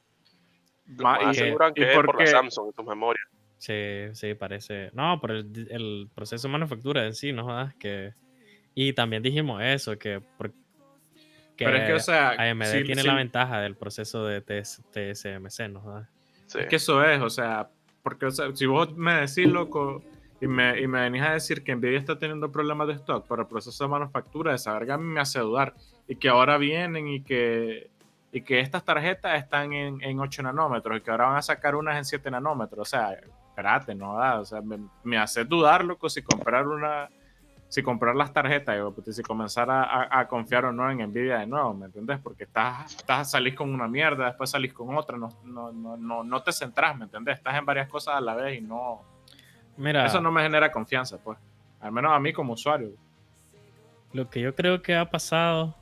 Más y- aseguran y que es por la porque- Samsung tus memorias. Sí, sí, parece. No, por el, el proceso de manufactura en sí, ¿no? jodas? Que... Y también dijimos eso, que, por- que Pero es que, o sea, AMD si- tiene si- la ventaja del proceso de TS TSMC, ¿no? jodas? Sí. Es que eso es, o sea, porque o sea, si vos me decís, loco, y me, y me venís a decir que Nvidia está teniendo problemas de stock por el proceso de manufactura, esa verga me hace dudar. Y que ahora vienen y que, y que estas tarjetas están en, en 8 nanómetros y que ahora van a sacar unas en 7 nanómetros. O sea, espérate, no. O sea, me, me hace dudar, loco, si comprar una. Si comprar las tarjetas, digo, puta, si comenzar a, a- a confiar o no en Nvidia de nuevo, ¿me entendés? Porque estás, estás salís con una mierda, después salís con otra, no, no, no, no, no te centrás, ¿me entendés? Estás en varias cosas a la vez y no. Mira, Eso no me genera confianza, pues. Al menos a mí como usuario. lo que yo creo que ha pasado,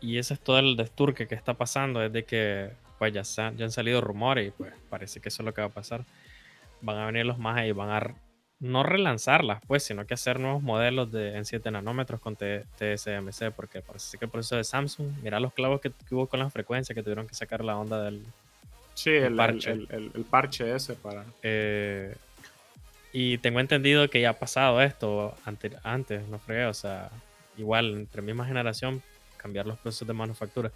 y ese es todo el desturque que está pasando, es de que pues ya, se ya han salido rumores y pues parece que eso es lo que va a pasar. Van a venir los más y van a no relanzarlas, pues, sino que hacer nuevos modelos de en 7 nanómetros con TSMC, porque parece que el proceso de Samsung, mira los clavos que, que hubo con la frecuencia, que tuvieron que sacar la onda del, Sí, el, el- parche. el parche ese para. Eh, y tengo entendido que ya ha pasado esto ante- antes, no fregué, o sea, igual entre misma generación, cambiar los procesos de manufactura.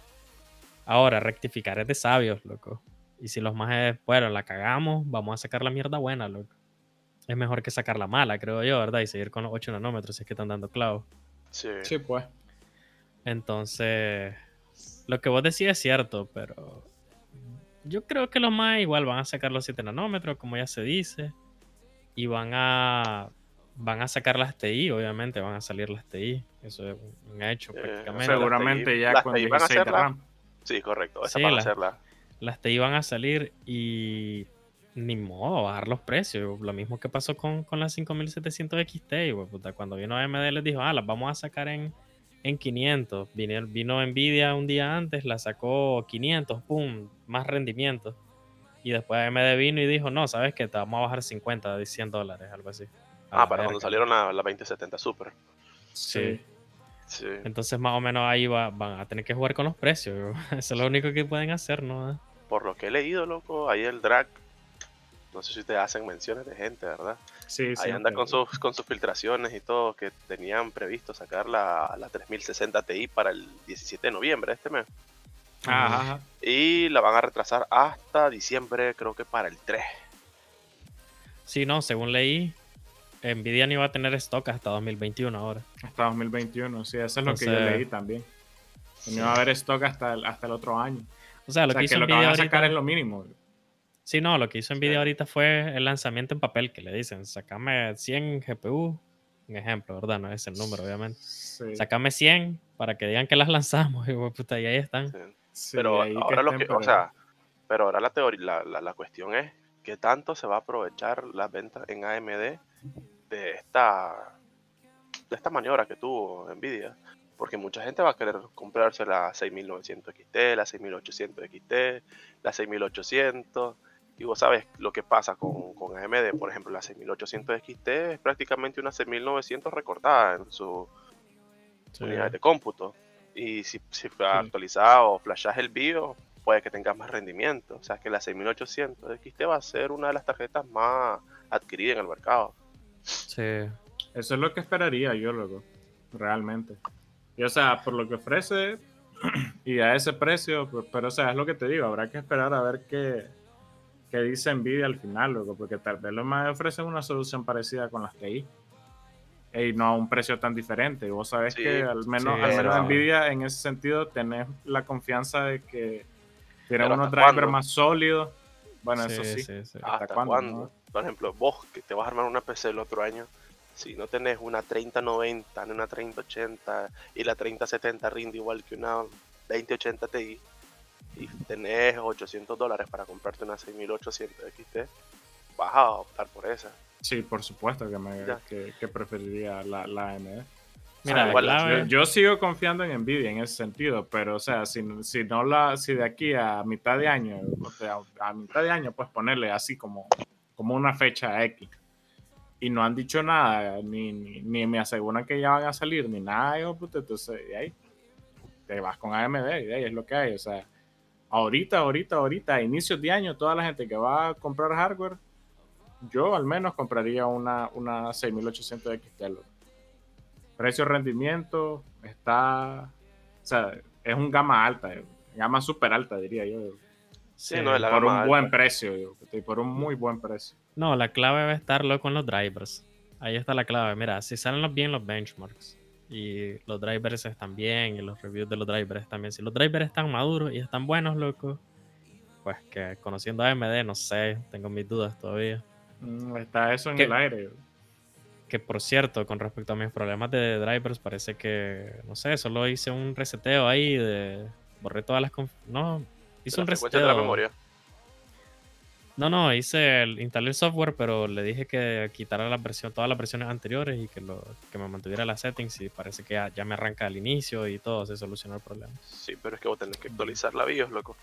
Ahora, rectificar es de sabios, loco. Y si los más, bueno, la cagamos, vamos a sacar la mierda buena, loco. Es mejor que sacar la mala, creo yo, ¿verdad? Y seguir con los 8 nanómetros si es que están dando clavos. Sí. Sí, pues. Entonces, lo que vos decís es cierto, pero yo creo que los más igual van a sacar los 7 nanómetros, como ya se dice, y van a van a sacar las TI, obviamente van a salir las TI. Eso es un hecho Eh, prácticamente. Seguramente TI ya las con TI van a 16 de hacerla. RAM. Sí, correcto. Esa Sí, para la- hacerla. Las TI van a salir y ni modo, bajar los precios. Lo mismo que pasó con, con las 5700 XT. güey, puta, Cuando vino AMD les dijo, ah, las vamos a sacar en, en 500. Vino, vino Nvidia un día antes, la sacó 500, pum, más rendimiento. Y después AMD vino y dijo, no, ¿sabes qué? Te vamos a bajar 50 de 100 dólares, algo así. Ah, para cuando salieron la, la 2070 Super. Sí. Sí. Entonces más o menos ahí va- van a tener que jugar con los precios. Eso es lo único que pueden hacer, ¿no? Por lo que he leído, loco, ahí el drag. No sé si ustedes hacen menciones de gente, ¿verdad? Sí, Ahí sí, anda pero- con sus, con sus filtraciones y todo, que tenían previsto sacar la, la 3060 Ti para el 17 de noviembre de este mes. Ajá, ajá. Y la van a retrasar hasta diciembre, creo que para el 3. Sí, no, según leí, Nvidia no iba a tener stock hasta 2021 ahora. Hasta 2021, sí, eso es lo que yo leí también. No iba a haber stock hasta el, hasta el otro año. O sea, lo o sea, que hizo que lo que van a sacar ahorita... es lo mínimo. Sí, no, lo que hizo Nvidia Sí. ahorita fue el lanzamiento en papel que le dicen, sacame 100 GPU, un ejemplo, ¿verdad? No es el número, obviamente. Sí, Sacame 100 para que digan que las lanzamos, y, puta, y ahí están. Sí. Pero ahora lo que, o sea, pero ahora la teoría, la, la, la cuestión es qué tanto se va a aprovechar las ventas en AMD de esta de esta maniobra que tuvo Nvidia, porque mucha gente va a querer comprarse la 6900 XT, la 6800 XT, la 6800 y vos sabes lo que pasa con, con AMD, por ejemplo, la 6800 XT es prácticamente una 6900 recortada en su Sí. unidades de cómputo. Y si, si actualizas o flashas el BIOS, puede que tengas más rendimiento. O sea que la 6800 XT va a ser una de las tarjetas más adquiridas en el mercado. Sí. Eso es lo que esperaría yo, loco. Realmente. Y o sea, por lo que ofrece y a ese precio, pues, pero o sea, es lo que te digo, habrá que esperar a ver qué, qué dice Nvidia al final, loco, porque tal vez los más ofrecen una solución parecida con las TI. Y no a un precio tan diferente. Y vos sabés Sí, que al menos, sí, al menos Nvidia en ese sentido tenés la confianza de que tiene Pero unos ¿hasta drivers más sólidos. Bueno, eso sí. sí, sí. ¿Hasta ¿Hasta, cuándo, cuándo? no? Por ejemplo, vos que te vas a armar una PC el otro año, si no tenés una 3090 ni una 3080 y la 3070 rinde igual que una 2080 Ti y tenés 800 dólares para comprarte una 6800 XT, vas a optar por esa. Sí, por supuesto que, me, que, que preferiría la, la AMD. Mira, Ah, la Yo, yo sigo confiando en Nvidia en ese sentido, pero o sea, si, si no la, si de aquí a mitad de año, o sea, a mitad de año, pues ponerle así como, como una fecha X. Y no han dicho nada, ni, ni, ni me aseguran que ya van a salir, ni nada, yo, entonces de ahí te vas con AMD y de ahí es lo que hay. O sea, ahorita, ahorita, ahorita, a inicios de año, toda la gente que va a comprar hardware, yo al menos compraría una, una 6800 XT. loco. Precio rendimiento está, o sea, es un gama alta, eh, gama súper alta diría yo, Sí, no es la por un buen precio, yo, y por un muy buen precio. No, la clave va a estar con los drivers. Ahí está la clave. Mira, si salen los- bien los benchmarks y los drivers están bien y los reviews de los drivers bien. Si los drivers están maduros y están buenos, loco, pues que conociendo a AMD, no sé, tengo mis dudas todavía. Mm, Está eso en el aire. Que por cierto, con respecto a mis problemas de drivers, parece que, no sé, solo hice un reseteo ahí de... Borré todas las... conf- No, hice un frecuencia de la reseteo. memoria. No, no, hice el, instalé el software, pero le dije que quitara la versión, todas las versiones anteriores y que, lo, que me mantuviera las settings y parece que ya, ya me arranca al inicio y todo, se solucionó el problema. Sí, pero es que vos tenés que actualizar la BIOS, loco,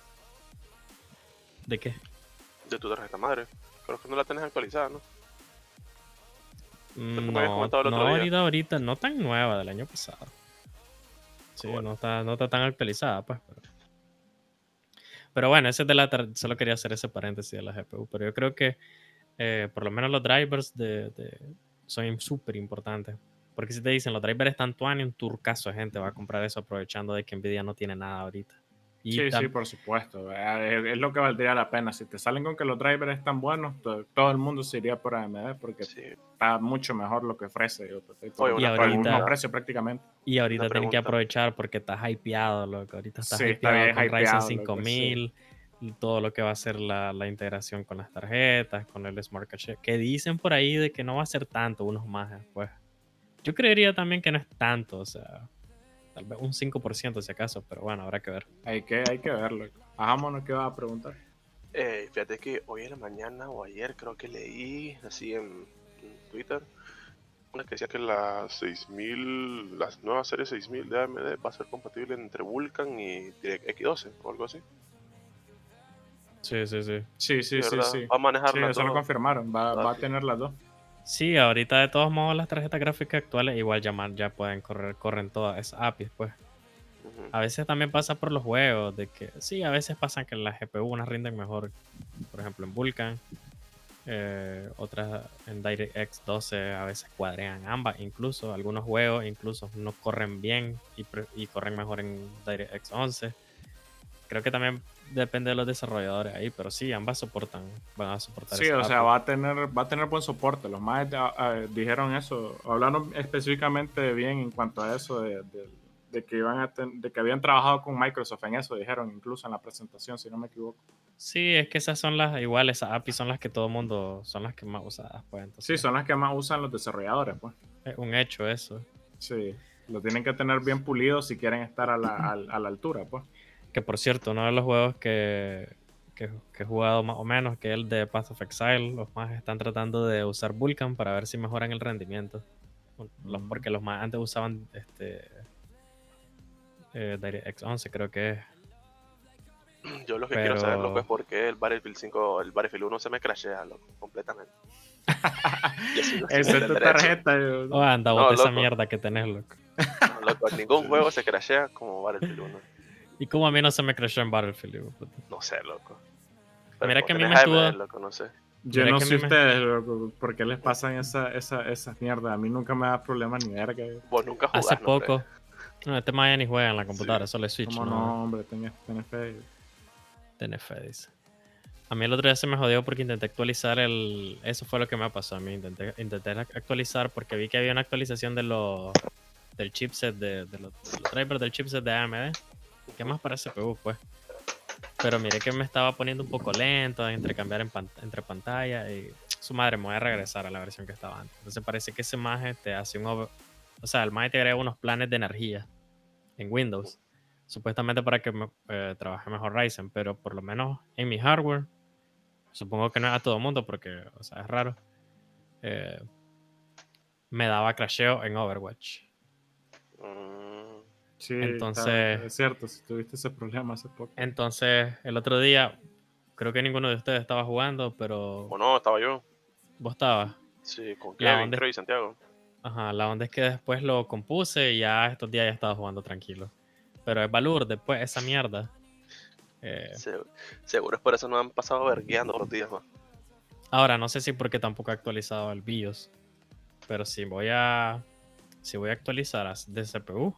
¿De qué? de tu tarjeta madre. Creo que no la tenés actualizada, ¿no? No, no ahorita, ahorita, no tan nueva del año pasado. Sí, Bueno. no, está, no está tan actualizada, pues. Pero, pero bueno, ese es de la solo quería hacer ese paréntesis de la GPU, pero yo creo que eh, por lo menos los drivers de, de- son súper importantes. Porque si te dicen los drivers están tuani, un turcaso de gente va a comprar eso aprovechando de que Nvidia no tiene nada ahorita. Y Sí, sí, por supuesto. Es, lo que valdría la pena. Si te salen con que los drivers están buenos, to- todo el mundo se iría por AMD porque Sí. está mucho mejor lo que ofrece. yo, Oye, una pregunta. mismo precio prácticamente. Y ahorita tienen que aprovechar porque estás hypeado, loco. Ahorita estás Sí, está hypeado bien con hypeado, Ryzen loco, 5000, todo lo que va a ser la, la integración con las tarjetas, con el Smart Cache, que dicen por ahí de que no va a ser tanto, unos más después. Yo creería también que no es tanto, o sea, tal vez un 5% si acaso, pero bueno, habrá que ver. Hay que, hay que verlo. Hagámonos qué vas a preguntar. Eh, fíjate que hoy en la mañana o ayer creo que leí así en, en Twitter una que decía que la 6000, la nueva serie 6000 de AMD va a ser compatible entre Vulkan y DirectX 12 o algo así. Sí, sí, sí. Sí, sí, sí, sí. Va a manejar Sí, las eso lo confirmaron. Va, va a tener las dos. Sí, ahorita de todos modos las tarjetas gráficas actuales igual ya, pueden correr, corren todas esas APIs, pues. A veces también pasa por los juegos, de que sí, a veces pasan que las GPU unas rinden mejor, por ejemplo en Vulkan, eh, otras en DirectX 12 a veces cuadrean ambas, incluso algunos juegos incluso no corren bien y, y corren mejor en DirectX 11. Creo que también depende de los desarrolladores ahí, pero sí, ambas soportan, van a soportar Sí, o sea, va a tener, va a tener buen soporte. Los más dijeron eso, hablaron específicamente bien en cuanto a eso de, de- de que iban a ten- de que habían trabajado con Microsoft en eso, dijeron incluso en la presentación, si no me equivoco. Sí, es que esas son las, igual esas APIs son las que todo mundo, son las que más usadas, pues Sí, entonces son las que más usan los desarrolladores, pues. es un hecho eso. Sí, lo tienen que tener bien pulido si quieren estar a la, al- a la altura, pues. Que por cierto, uno de los juegos que, que, que he jugado más o menos, que es el de Path of Exile, los más están tratando de usar Vulkan para ver si mejoran el rendimiento. Los- Mm. porque los más antes usaban este eh, DirectX 11, creo que es. Yo lo que quiero saber, loco, es por qué el Battlefield 5, el Battlefield 1 se me crashea, loco, completamente. Esa es tu eso. tarjeta. yo- Oh, anda, No, bota esa loco. mierda que tenés, loco. No, loco, ningún juego se crashea como Battlefield 1. Y como a mí no se me crashó en Battlefield, puta. No sé, loco. Mira que a mí me estuvo- loco, no sé. Yo Mira no sé mí me- ustedes, loco, por qué les pasan esa, esa, esas mierdas. A mí nunca me da problema ni verga. Vos nunca jugás, Hace no, hombre. poco. No, este más ya ni juega en la computadora, solo es Switch. Como no, no, hombre, tenés, tenés fe. Tenés fe, dice. A mí el otro día se me jodió porque intenté actualizar el. Eso fue lo que me pasó a mí. Intenté, intenté actualizar porque vi que había una actualización de los del chipset de, de los, de los drivers del chipset de AMD. ¿Qué más para CPU, pues? Pero miré que me estaba poniendo un poco lento entre cambiar en pan- entre pantalla y su madre me voy a regresar a la versión que estaba antes. Entonces parece que ese maje te hace un o sea, el maje te agrega unos planes de energía en Windows supuestamente para que me, eh, trabaje mejor Ryzen, pero por lo menos en mi hardware, supongo que no es a todo mundo porque, o sea, es raro, eh, me daba crasheo en Overwatch. Mm, Sí, Entonces- está- es cierto, si tuviste ese problema hace poco. Entonces, el otro día, creo que ninguno de ustedes estaba jugando, pero o no, estaba yo. vos estabas. Sí, con Kevin, creo, y Santiago. Ajá, la onda es que después lo compuse y ya estos días ya estaba jugando tranquilo. Pero es Valur, después esa mierda. eh, Se- seguro es por eso no han pasado vergueando los días, ¿no? Ahora, no sé si porque tampoco he actualizado el BIOS. Pero si voy a. Si voy a actualizar de CPU,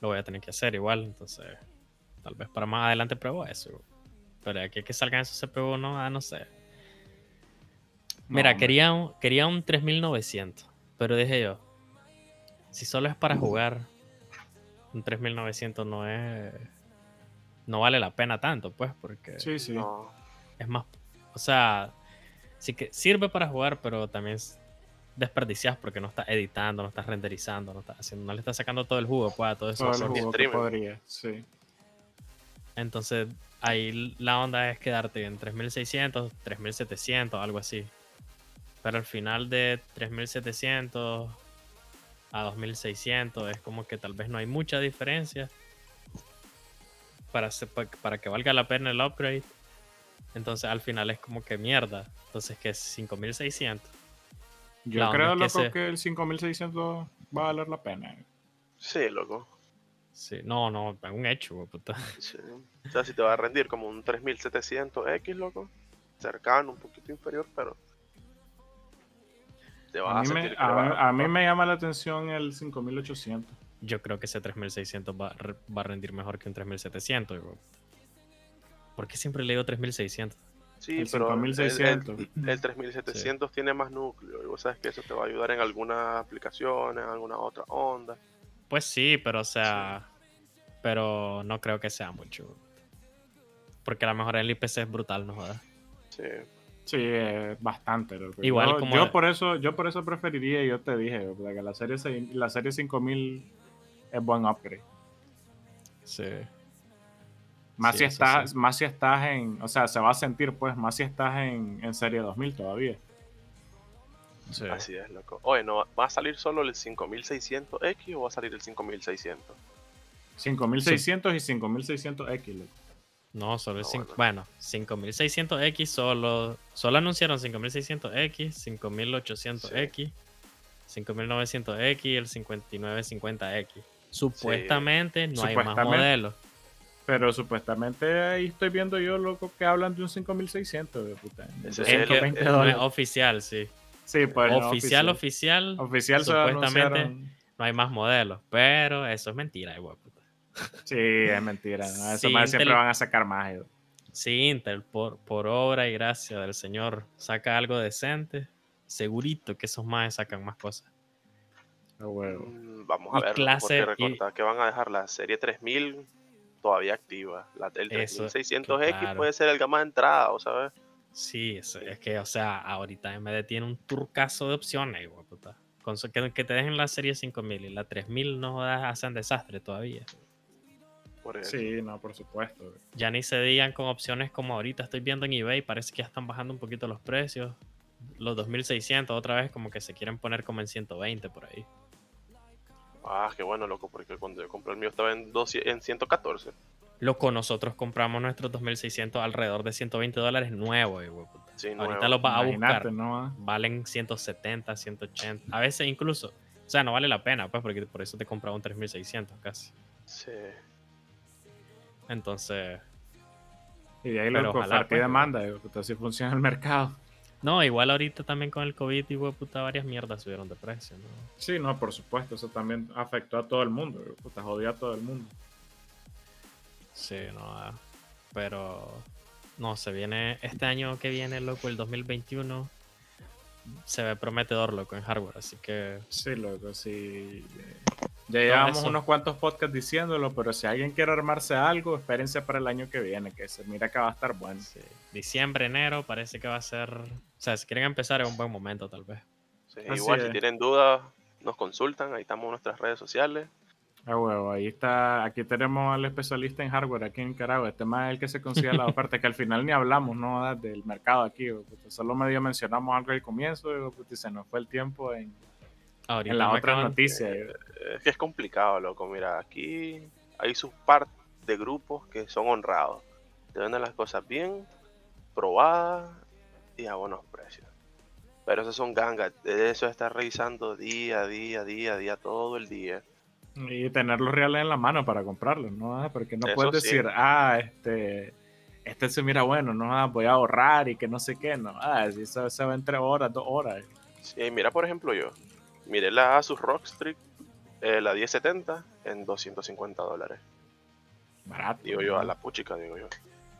lo voy a tener que hacer igual. Entonces, tal vez para más adelante pruebo eso. Pero aquí que salgan esos CPU, no, ah, no sé. Mira, No, quería, un, quería un 3900. Pero dije yo, si solo es para jugar, un 3900 no es. No vale la pena tanto, pues, porque Sí, sí. No. es más, o sea, sí que sirve para jugar, pero también desperdicias porque no estás editando, no estás renderizando, no estás haciendo, no le estás sacando todo el jugo pues, a todo eso. Todo el jugo que streaming. podría, sí. Entonces, ahí la onda es quedarte en 3600, 3700, algo así. Pero al final de 3700 a 2600 es como que tal vez no hay mucha diferencia para, para que valga la pena el upgrade. Entonces al final es como que mierda. Entonces que es 5600. Yo creo, es que loco, se- que el 5600 va a valer la pena. Sí, loco. Sí, no, no, es un hecho, güey, puta. Sí. O sea, si te va a rendir como un 3700X, loco. Cercano, un poquito inferior, pero. Te vas A a, mí, me, a, vas mí- a mí me llama la atención el 5800. Yo creo que ese 3600 va, va a rendir mejor que un 3700. güey. ¿Por qué siempre le digo 3600? Sí, el pero el- 5600. El, el 3700 tiene más núcleo y vos sabes que eso te va a ayudar en algunas aplicaciones, en alguna otra onda. Pues sí, pero o sea, pero no creo que sea mucho. porque a lo mejor el IPC es brutal, no jodas. Sí. Sí, eh, bastante. loco. Igual yo, como- yo por eso, yo por eso preferiría, yo te dije, que la serie, la serie 5000 es buen upgrade. Sí. Más Sí, si estás, sí. más si estás en, o sea, se va a sentir pues, más si estás en, en serie 2000 todavía. sí. Así es, loco. Oye, ¿no va a salir solo el 5600X o va a salir el 5600? 5600 y 5600X, loco. No, solo el Ah, cinco- bueno. bueno, 5600X solo solo anunciaron 5600X, 5800X, 5900X y el 5950X. Supuestamente no hay más Supuestamente. modelos. Pero supuestamente ahí estoy viendo yo, loco, que hablan de un 5600, de puta. Ese Es es que 220 no es dólares. oficial, sí. Sí, pues no, oficial, oficial, Oficial supuestamente no hay más modelos. Pero eso es mentira, igual. puta. Sí, es mentira. ¿no? Eso Sí, más siempre van a sacar más. yo. Si Intel, por, por obra y gracia del Señor, saca algo decente, segurito que esos más sacan más cosas. A huevo. Mm, Vamos a ver, clase- porque y- que van a dejar la serie 3000 todavía activa. La, el Eso, 3600X claro. puede ser el gama de entrada, ¿o ¿sabes? Sí, es, es que, o sea, ahorita AMD tiene un turcazo de opciones, hijo de puta. Con que, que te dejen la serie 5000 y la 3000 no hacen desastre todavía. Por eso. Sí, no, por supuesto. Ya ni se digan con opciones como ahorita estoy viendo en eBay, parece que ya están bajando un poquito los precios. Los 2600 otra vez como que se quieren poner como en 120 por ahí. Ah, qué bueno, loco, porque cuando yo compré el mío estaba en, 200 en 114. Loco, nosotros compramos nuestros 2600 alrededor de 120 dólares nuevos, hijo de puta. Sí, Ahorita nuevo. los vas a buscar. ¿no? Valen 170, 180. A veces incluso. O sea, no vale la pena, pues, porque por eso te compraba un 3600 casi. Sí. Entonces, Y de ahí Pero lo que ojalá, oferta y pues. demanda. Así funciona el mercado. No, igual ahorita también con el COVID, y puta, varias mierdas subieron de precio, ¿no? Sí, no, por supuesto. Eso también afectó a todo el mundo. Puta, jodió a todo el mundo. Sí, no. ah, Pero, no, se viene, este año que viene, loco, el 2021, se ve prometedor, loco, en hardware, así que Sí, loco, sí. eh, Ya llevamos unos cuantos podcasts diciéndolo, pero si alguien quiere armarse algo, espérense para el año que viene, que se mira que va a estar bueno. sí, diciembre, enero, parece que va a ser, sea, si quieren empezar es un buen momento, tal vez. Sí, igual, es. si tienen dudas, nos consultan. Ahí estamos en nuestras redes sociales. Ah, huevo, ahí está, aquí tenemos al especialista en hardware aquí en Nicaragua. Este más es el que se consigue la oferta, que al final ni hablamos, ¿no? Ah, Del mercado aquí, puta, solo medio mencionamos algo al comienzo puta, y se nos fue el tiempo en, Ahorita en la me otra acaban- noticia. güey. Es que es complicado, loco. Mira, aquí hay sus par de grupos que son honrados. Te venden las cosas bien, probadas y a buenos precios. Pero esos son gangas. De eso estar revisando día a día, día a día, todo el día. Y tener los reales en la mano para comprarlos, ¿no? Ah, Porque no Eso puedes sí. decir, ah, este, este se mira bueno, no, Ah, voy a ahorrar y que no sé qué, no. Ah, si eso se va entre horas, dos horas. Sí, mira, por ejemplo, yo. Miré la Asus Rockstrix, eh, la 1070, en 250 dólares. Barato. Digo yo, a la puchica, digo yo.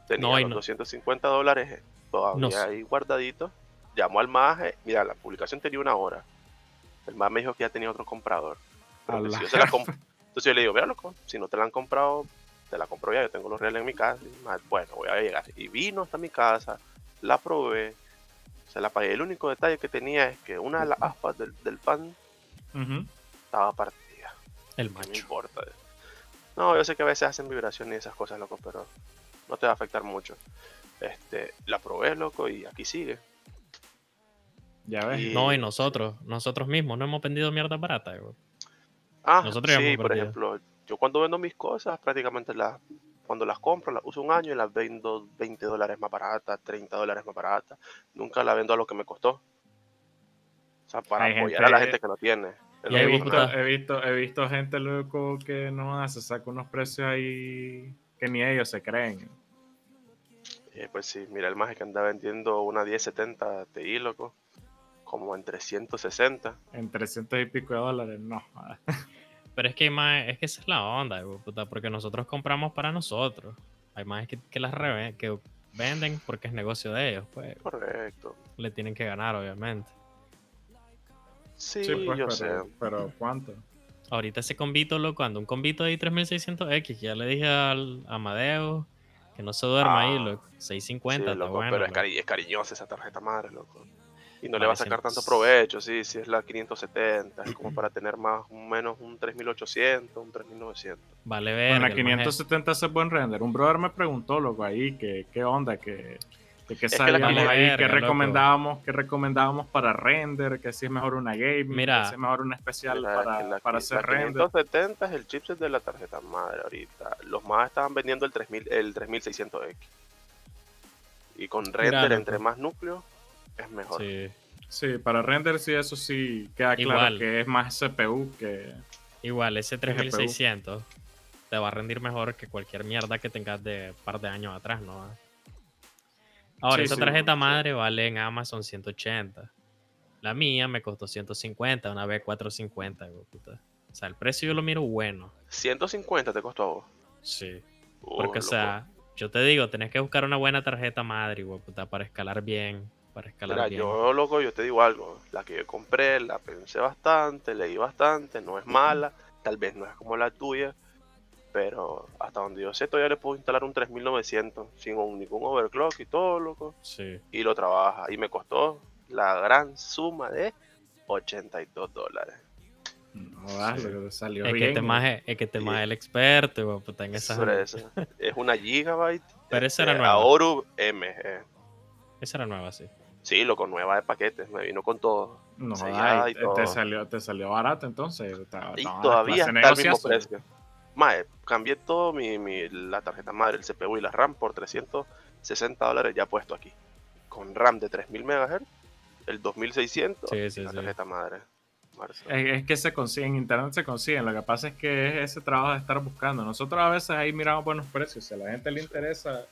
Tenía No, los no- 250 dólares eh, todavía No sé. ahí guardaditos. Llamó al maje, mira, la publicación tenía una hora. El maje me dijo que ya tenía otro comprador. Yo se la comp- Entonces yo le digo, mira, loco, si no te la han comprado, te la compro ya, yo tengo los reales en mi casa. Y, maje, bueno, voy a llegar. Y vino hasta mi casa, la probé, se la pagué. El único detalle que tenía es que una de las aspas del, del pan estaba partida. El ¿Qué me macho. importa? No, yo sé que a veces hacen vibraciones y esas cosas, loco, pero no te va a afectar mucho. Este, la probé, loco, y aquí sigue. Ya ves. Y- No, y nosotros, nosotros mismos, no hemos vendido mierda barata, güey. Ah, Nosotros sí, por ejemplo, yo cuando vendo mis cosas, prácticamente las, cuando las compro, las uso un año y las vendo 20 dólares más baratas, 30 dólares más baratas. Nunca la vendo a lo que me costó. O sea, para Hay apoyar a la gente- que no tiene. Y He visto, he, visto, he visto gente loco que no hace, saca unos precios ahí que ni ellos se creen. Eh, pues sí, mira, el maje que anda vendiendo una 1070 Ti, loco, como en 360. En 300 y pico de dólares, no. Pero es que hay más, es que esa es la onda, puta, porque nosotros compramos para nosotros. Hay más que, que las reven- que venden porque es negocio de ellos, pues Correcto. le tienen que ganar, obviamente. Sí, Sí, pues, yo pero, sé. pero ¿cuánto? Ahorita ese convito, loco, anda un convito de 3600X, que ya le dije al Amadeo Que no se duerma ahí, Ah. loco. 650, Sí, está loco, bueno. pero es, cari- es cariñosa esa tarjeta madre, loco. Y no le va a sacar tanto provecho, sí, si es la 570, es como para tener más o menos un 3800, un 3900. Vale Con ver. la 570 hace buen render. Un brother me preguntó, loco, ahí, que qué onda, que, de qué que sabíamos vale ahí, qué recomendábamos, qué recomendábamos para render, que si es mejor una gaming, Mira. que si es mejor una especial para, que la, para hacer la render. 570 es el chipset de la tarjeta madre ahorita. Los más estaban vendiendo el 3000, el 3600X. Y con render entre más núcleos es mejor. Sí. Sí, para render sí, eso sí queda claro Igual. que es más CPU que... Igual, ese GPU. 3600 te va a rendir mejor que cualquier mierda que tengas de par de años atrás, ¿no? Ahora, Sí, esa sí, tarjeta madre vale en Amazon 180. La mía me costó 150, una B450, hijo de puta. O sea, el precio yo lo miro bueno. 150 te costó a vos. Sí. Uh, Porque, o sea, yo te digo, tenés que buscar una buena tarjeta madre, hijo de puta, para escalar bien. Para escalar Mira, bien. yo, loco, yo te digo algo. La que yo compré, la pensé bastante, leí bastante, no es mala. Tal vez no es como la tuya. Pero hasta donde yo sé, todavía le puedo instalar un 3900 sin un- ningún overclock y todo, loco. Sí. Y lo trabaja. Y me costó la gran suma de 82 dólares. No, das, Sí. lo que te salió Es que bien. te más es que te Sí. más el experto, de puta, en esas. Sobre eso. es una gigabyte. Pero esa este, era nueva. Aoru MG. Esa era nueva, sí. Sí, loco, nueva de paquetes. Me vino con todo. No, sellada da, y te, todo. te salió, te salió barato entonces. Está- Y todavía está al mismo precio. Mae, cambié todo mi, mi- la tarjeta madre, el CPU y la RAM por 360 dólares ya puesto aquí. Con RAM de 3000 MHz, el 2600 Sí, y sí, la sí. tarjeta madre. Es, es que se consigue, en internet se consiguen. Lo que pasa es que es ese trabajo de estar buscando. Nosotros a veces ahí miramos buenos precios. Si a la gente le interesa,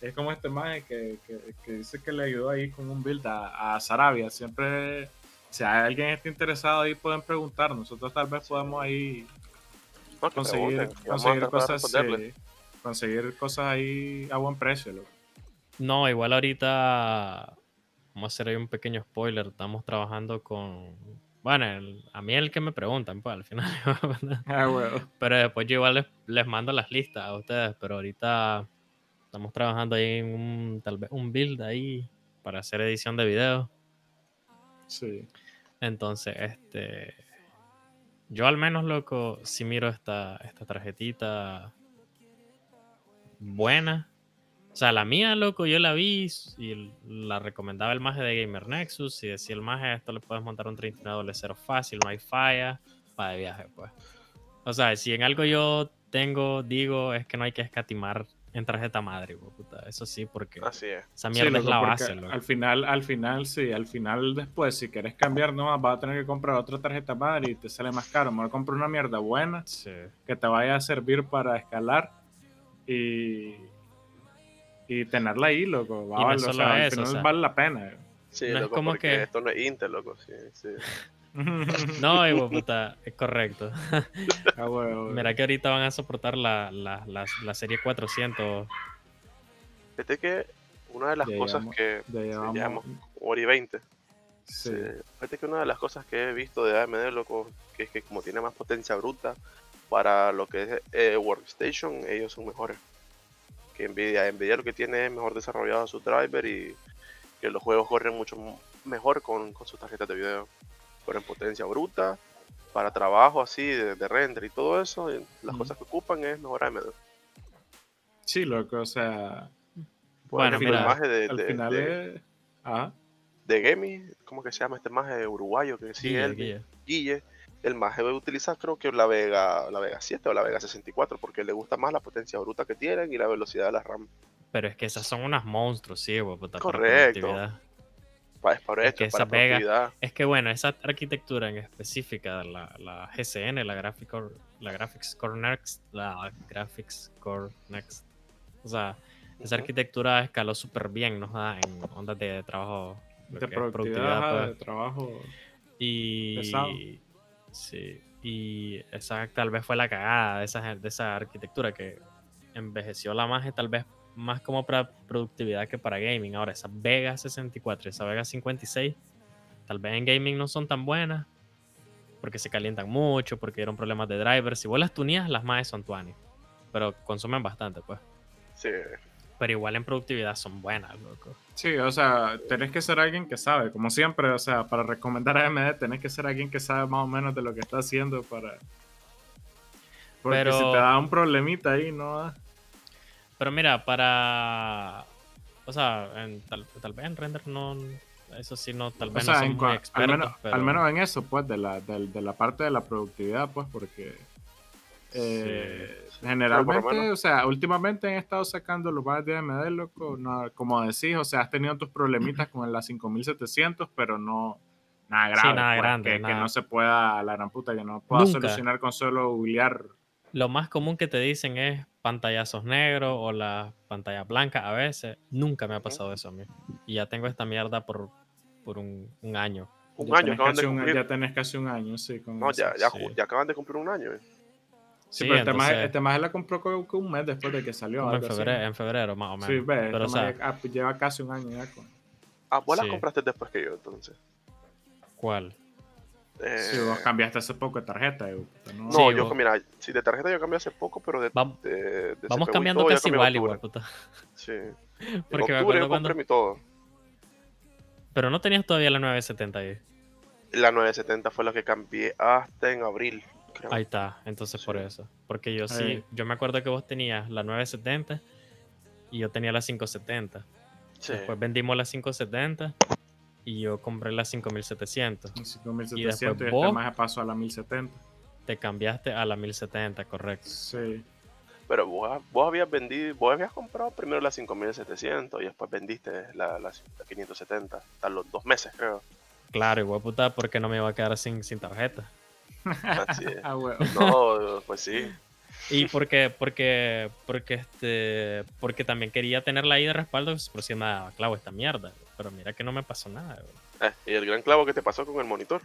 es como este maje que, que, que dice que le ayudó ahí con un build a, a Sarabia. Siempre, si hay alguien que esté interesado ahí, pueden preguntar. Nosotros tal vez podamos ahí conseguir, conseguir cosas, conseguir cosas ahí a buen precio. loco. No, igual ahorita vamos a hacer ahí un pequeño spoiler. Estamos trabajando con. Bueno, el- a mí es el que me preguntan, pues al final. Ah, bueno. pero después yo igual les, les mando las listas a ustedes. Pero ahorita estamos trabajando ahí en un, tal vez un build ahí para hacer edición de video. Sí. Entonces, este. Yo al menos, loco, si miro esta, esta tarjetita buena. O sea, la mía, loco, yo la vi y la recomendaba el maje de Gamer Nexus. Y decía el maje, esto le puedes montar un 3900 fácil, no hay falla, va de viaje, pues. O sea, si en algo yo tengo, digo, es que no hay que escatimar en tarjeta madre, puta. Eso sí, porque Así es. esa Sí, mierda es la base, loco. Al final, al final, sí, al final después, si quieres cambiar nomás, vas a tener que comprar otra tarjeta madre y te sale más caro. Mejor comprar una mierda buena Sí. que te vaya a servir para escalar y, y tenerla ahí, loco. Va a Y no o solo sea, al eso, o final sea. vale la pena. Sí, No es como que- esto no es Intel, loco. Sí, sí. No, hijo puta, es correcto. Ah. Mira que ahorita van a soportar la, la, la, la serie 400. Fíjate que una de las cosas que hora y 20. sí. Sí, Fíjate que una de las cosas que he visto de AMD, loco, que es que como tiene más potencia bruta para lo que es eh, Workstation, ellos son mejores. Que Nvidia, Nvidia lo que tiene es mejor desarrollado su driver y que los juegos corren mucho mejor con, con sus tarjetas de video. Corren potencia bruta, para trabajo así, de, de render y todo eso, y las cosas que ocupan es mejor AMD. Sí, loco, o sea, Bueno, el mira, maje de, al de- final de- es... Ah, de Gemi, ¿cómo que se llama este maje uruguayo que sigue Guille, él? Guille. Guille, el maje va a utilizar creo que la Vega, la Vega 7 o la Vega 64 porque le gusta más la potencia bruta que tienen y la velocidad de la RAM. Pero es que esas son unas monstruos, sí, para Correcto. Es para Es esto, que es para esa Vega- productividad. Es que bueno, esa arquitectura en específica, la, la GCN, la Graphic la Graphics Core Next, la Graphics Core Next. O sea, esa arquitectura escaló súper bien, nos da en ondas de trabajo. de que productividad, ajá, pues. de trabajo. Y pesado. sí, y esa tal vez fue la cagada de esa, de esa arquitectura que envejeció la magia tal vez más como para productividad que para gaming. Ahora, esa Vega 64 y esa Vega 56, tal vez en gaming no son tan buenas porque se calientan mucho, porque dieron problemas de drivers. Si vos las tuneas, las más son 20, pero consumen bastante, pues. Sí, Pero igual en productividad son buenas, loco. Sí, o sea, tenés que ser alguien que sabe, como siempre, o sea, para recomendar a AMD tenés que ser alguien que sabe más o menos de lo que está haciendo para... Porque Pero- si te da un problemita ahí, no... Pero mira, para. O sea, en- tal, tal vez en render no. Eso sí, no, tal O vez sea, no son en muy cua- expertos. al, menos, pero- al menos en eso, pues, de la, de, la parte de la productividad, pues, porque eh, generalmente, o sea, últimamente han estado sacando los bars de AMD, loco, no, como decís, o sea, has tenido tus problemitas con la 5700, pero no nada grave, nada pues, grande, que, no se pueda, la gran puta, que no pueda Nunca. solucionar con solo googlear. Lo más común que te dicen es pantallazos negros o las pantallas blancas a veces. Nunca me ha pasado eso a mí. Y ya tengo esta mierda por, por un, un año. Un Ya año acaban de un- ya tenés casi un año, sí. Con No, ya, ya, sí. acaban de cumplir un año. eh. Sí, Sí, pero este maje- entonces- este maje la compró como que un mes después de que salió. En así. febrero, en febrero, más o menos. Sí, ve, Pero, este o sea, maje, ah, pues, lleva casi un año ya con... Ah, vos Sí. las compraste después que yo, entonces. ¿cuál? Eh, Sí, vos cambiaste hace poco de tarjeta. eh, puta, ¿no? no, Sí, yo, vos- mira, sí, de tarjeta yo cambié hace poco, pero de, de, de Vamos CPU cambiando todo, casi igual, igual, puta. Sí. Porque me en octubre acuerdo yo cuando. compré mi todo. Pero no tenías todavía la 970 ahí. La 970 fue la que cambié hasta en abril. creo. Ahí está, entonces por Sí. eso. Porque yo sí, Ahí. yo me acuerdo que vos tenías la 970 y yo tenía la 570. Sí. Después vendimos la 570 y yo compré la 5700. Y 5700 y, después este vos- maje pasó a la 1070. Te cambiaste a la 1070, correcto. Sí. Pero vos, vos habías vendido, vos habías comprado primero la 5700 y después vendiste la, la 570. Hasta los dos meses, creo. Claro, igual puta, porque no me iba a quedar sin, sin tarjeta. Así es. Ah, huevo. No, pues sí. Y porque, porque, porque este, porque también quería tenerla ahí de respaldo, por si me daba clavo esta mierda. Pero mira que no me pasó nada. güey. Eh, y el gran clavo que te pasó con el monitor.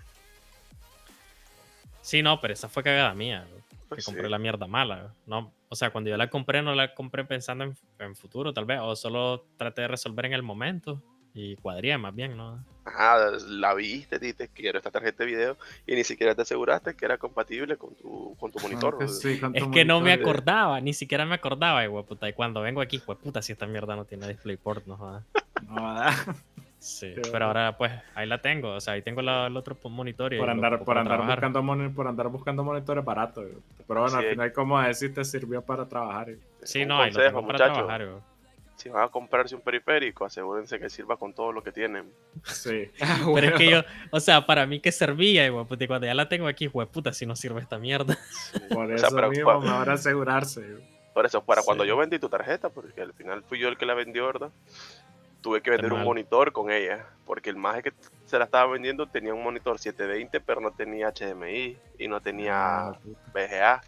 Sí, no, pero esa fue cagada mía. güey, Que Pues compré la mierda mala. güey. No, o sea, cuando yo la compré, no la compré pensando en, en futuro, tal vez. O solo traté de resolver en el momento. Y cuadría más bien, ¿no? Ajá, la viste, dijiste quiero esta tarjeta de video y ni siquiera te aseguraste que era compatible con tu, con tu monitor. Sí, con Es que no me acordaba, ni siquiera me acordaba, güey, puta. Y cuando vengo aquí, pues puta, si esta mierda no tiene DisplayPort, no jodas. No, ¿verdad? Sí, Qué pero ahora pues ahí la tengo, o sea, ahí tengo la- el otro monitor y por andar, por andar trabajar. buscando moni- por andar buscando monitores baratos. Pero bueno, Sí, al final, como decís, te sirvió para trabajar. güey. Sí, no, ahí lo tengo para trabajar, güey. Si van a comprarse un periférico, asegúrense que sirva con todo lo que tienen. Sí. Pero es que yo, o sea, para mí que servía, güey, puta, y cuando ya la tengo aquí, güey, puta, si no sirve esta mierda. Sí. Por O eso sea, pero mismo, mejor asegurarse. Por eso, para cuando yo vendí tu tarjeta, porque al final fui yo el que la vendió, ¿verdad? Tuve que vender un monitor con ella, porque el maje que se la estaba vendiendo tenía un monitor 720, pero no tenía HDMI y no tenía Ah. VGA.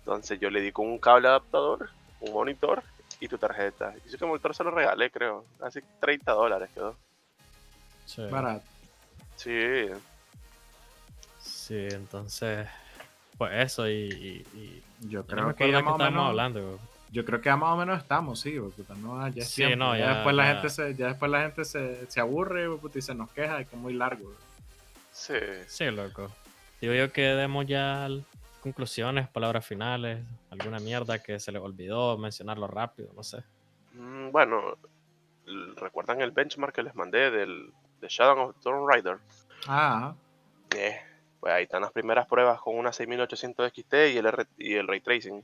Entonces yo le di con un cable adaptador, un monitor y tu tarjeta. Y ese monitor se lo regalé, creo. Casi 30 dólares quedó. Sí, Barato. Sí, sí, entonces, pues eso, y, y, y- Yo creo que ya más menos. hablando, güey. Yo creo que ya más o menos estamos, sí, güey, puta, no, ya es Sí, no, ya, ya- después la gente se, ya después la gente se, se aburre, güey, puta, y se nos queja de que es muy largo. güey. sí. Sí, loco. Digo yo que demos ya conclusiones, palabras finales, alguna mierda que se les olvidó mencionarlo rápido, no sé. Mm, Bueno, ¿recuerdan el benchmark que les mandé del de Shadow of Tomb Raider? Ah, Eh, pues ahí están las primeras pruebas con una 6800 XT y el, R- y el Ray Tracing.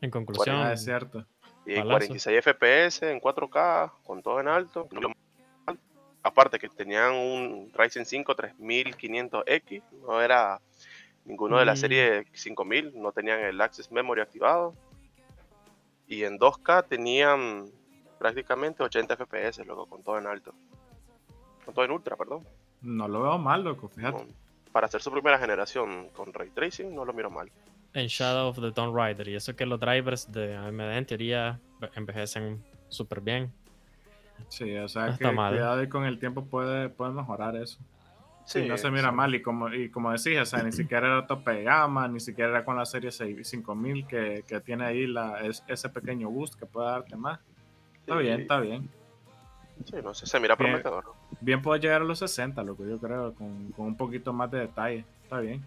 En conclusión, ah, es cierto. Y Palazo. 46 FPS en 4K, con todo en alto. no lo mal. Aparte que tenían un Ryzen 5 3500X, no era ninguno de la Mm. serie 5000, no tenían el Access Memory activado. Y en 2K tenían prácticamente 80 FPS, loco, con todo en alto. Con todo en ultra, perdón. No lo veo mal, loco, fíjate. Con- para hacer su primera generación con Ray Tracing, no lo miro mal. en Shadow of the Tomb Raider, y eso que los drivers de AMD en teoría envejecen súper bien. Sí, o No sea que está mal. cuidado y con el tiempo puede, puede mejorar eso. Sí, no se mira sí. mal y como, y como decís, o sea, ni siquiera era tope de gama, ni siquiera era con la serie 6 5000 que, que tiene ahí la, es- ese pequeño boost que puede darte más. Está Sí, bien, está bien. Sí, no sé, se mira Bien. prometedor. Bien puede llegar a los 60, loco, yo creo, con, con un poquito más de detalle. Está bien.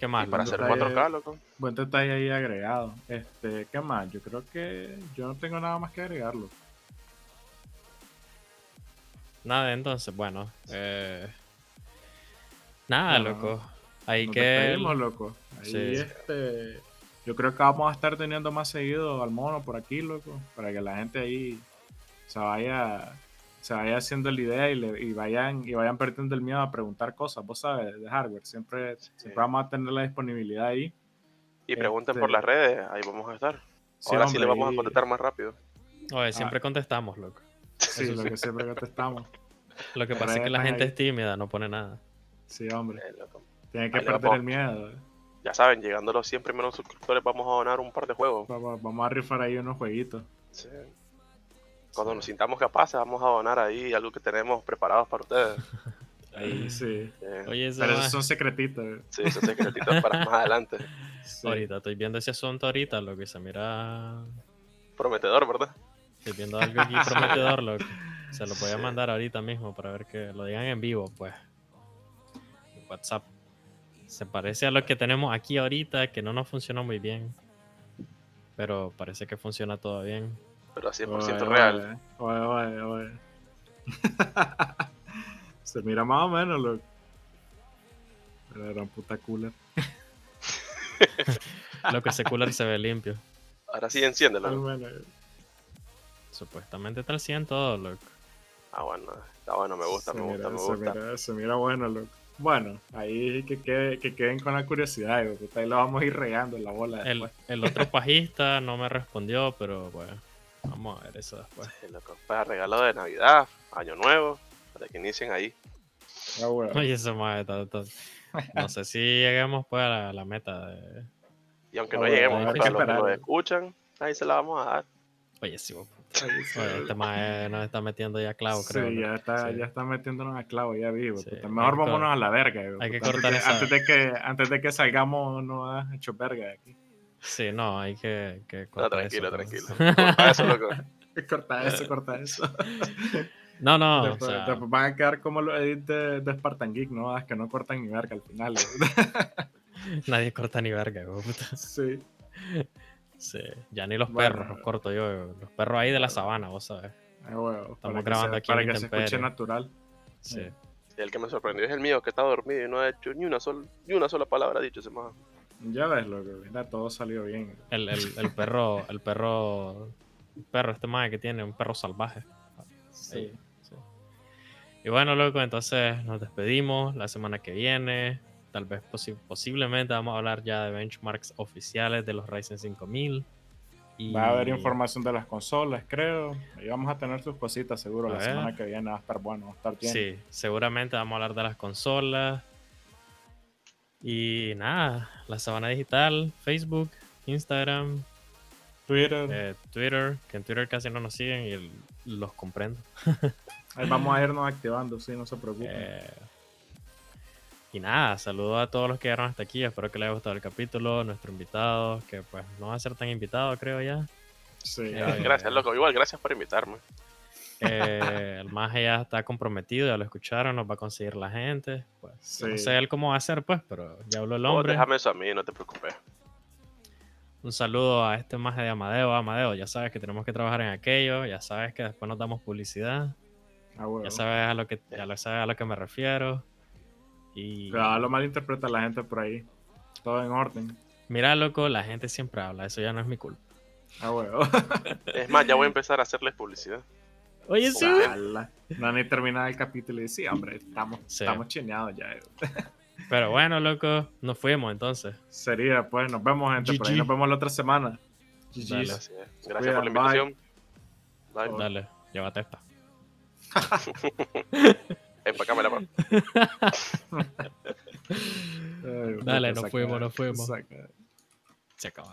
¿Qué más? Y para hacer detalle. 4K, loco. Buen detalle ahí agregado. Este, ¿qué más? Yo creo que yo no tengo nada más que agregarlo. Nada, entonces, bueno. eh, Nada, loco. Hay Nos que. loco. Ahí, Sí. este, yo creo que vamos a estar teniendo más seguido al mono por aquí, loco, para que la gente ahí se vaya, se vaya haciendo la idea y, le- y vayan y vayan perdiendo el miedo a preguntar cosas, vos sabes, de hardware. Siempre, siempre vamos a tener la disponibilidad ahí. Y pregunten Este- por las redes, ahí vamos a estar. Sí, Ahora sí le vamos a contestar más rápido. Oye, siempre contestamos, loco. Sí, Eso lo que siempre contestamos. Lo que pasa es que la gente ahí. es tímida, no pone nada. Sí, hombre. Eh. Tienen que perder vamos. el miedo. eh. Ya saben, llegando a los 100 primeros suscriptores vamos a donar un par de juegos. Vamos, vamos a rifar ahí unos jueguitos. Sí. Cuando nos sintamos capaces vamos a donar ahí algo que tenemos preparados para ustedes. Ahí sí. Sí, Oye, eso Pero esos son secretitos. eh. sí esos secretitos para más adelante. Sí. ahorita estoy viendo ese asunto ahorita, lo que se mira. Prometedor, ¿verdad? Estoy viendo algo aquí prometedor, loco. Se lo voy a Sí. mandar ahorita mismo para ver que lo digan en vivo, pues. En WhatsApp. Se parece a lo que tenemos aquí ahorita, que no nos funciona muy bien. Pero parece que funciona todo bien. Pero a 100% Oye, real. Oye, oye, oye. Se mira más o menos, loco. La gran puta cooler. Lo que ese cooler se ve limpio. Ahora sí enciéndelo. Supuestamente está al 100 todo, loco. Ah, bueno, está bueno, me gusta, Se me gusta, mira- me se gusta. mira- se mira bueno, loco. Bueno, ahí que, quede- que queden con la curiosidad, puta, ahí lo vamos a ir regando en la bola El, después. el otro pajista no me respondió, pero bueno. Vamos a ver eso después. Sí, loco, Para regalo de Navidad, Año Nuevo, para que inicien ahí. Ah, bueno. Oye, eso más está- está- No sé si lleguemos pues a la, la meta de. Y aunque Ah, no bueno, lleguemos, para los que lo escuchan, ahí se la vamos a dar. Oye, sí, vos. Oye, este más nos está metiendo ya clavo, Sí, creo. ya ¿no? está, Sí. ya está metiéndonos a clavo, ya vivo. Sí, puta. Mejor vámonos a la verga. hay que cortar antes, esa- antes de que antes de que salgamos no has hecho verga de aquí. Sí, no, hay que. que No, cortar tranquilo, eso, tranquilo. Corta eso, loco. Corta eso, corta eso. No, no, o después, sea, después van a quedar como los edits de, de Spartan Geek, ¿no? Es que no cortan ni verga al final. nadie corta ni verga, güey, puta. sí. Sí, ya ni los Bueno. perros los corto yo. Los perros ahí de la sabana, vos sabes. Ah, huevo, para que grabando se- aquí en para que se escuche natural. Sí. Y el que me sorprendió es el mío, que está dormido y no ha hecho ni una, sol- ni una sola palabra dicho ese man. Ya ves, lo que mira, todo salió bien. El, el, el perro, el perro, el perro, este más que tiene, un perro salvaje. Sí. Sí. Y bueno, loco, entonces nos despedimos la semana que viene. Tal vez posi- posiblemente vamos a hablar ya de benchmarks oficiales de los Ryzen 5000. Y... Va a haber información de las consolas, creo. Y vamos a tener sus cositas, seguro. A la ver. semana que viene va a estar bueno, va a estar bien. Sí, seguramente vamos a hablar de las consolas. Y nada, la sabana digital, Facebook, Instagram, Twitter. eh, Twitter, que en Twitter casi no nos siguen y los comprendo. Ahí vamos a irnos activando, sí, no se preocupen. Eh, y nada, saludo a todos los que llegaron hasta aquí. Espero que les haya gustado el capítulo. Nuestro invitado, que pues no va a ser tan invitado, creo ya. sí, eh, Gracias, loco. Igual, gracias por invitarme. Eh, el más ya está comprometido, ya lo escucharon, nos va a conseguir la gente. Pues, yo No Sí. sé él cómo va a ser, pues, pero ya habló el Vos hombre. déjame eso a mí, no te preocupes. Un saludo a este maje de Amadeo. Amadeo, ya sabes que tenemos que trabajar en aquello, ya sabes que después nos damos publicidad, Ah, huevo. ya sabes a lo que, ya lo sabes a lo que me refiero. Y Cuidado, lo malinterpreta la gente por ahí. Todo en orden. mira, loco, la gente siempre habla, eso ya no es mi culpa. Ah, huevo. Es más, ya voy a empezar a hacerles publicidad. Oye, sí. No han ni terminado el capítulo y sí, hombre, estamos, Sí. estamos chineados ya. eh. Pero bueno, loco, nos fuimos entonces. Sería, pues, nos vemos, gente, por ahí GG. nos vemos la otra semana. Dale. Gracias, gracias por la invitación. Bye. Bye. Dale, llévate esta. Empacámela, pa. Ay, Dale, nos fuimos, nos fuimos. Se acabó.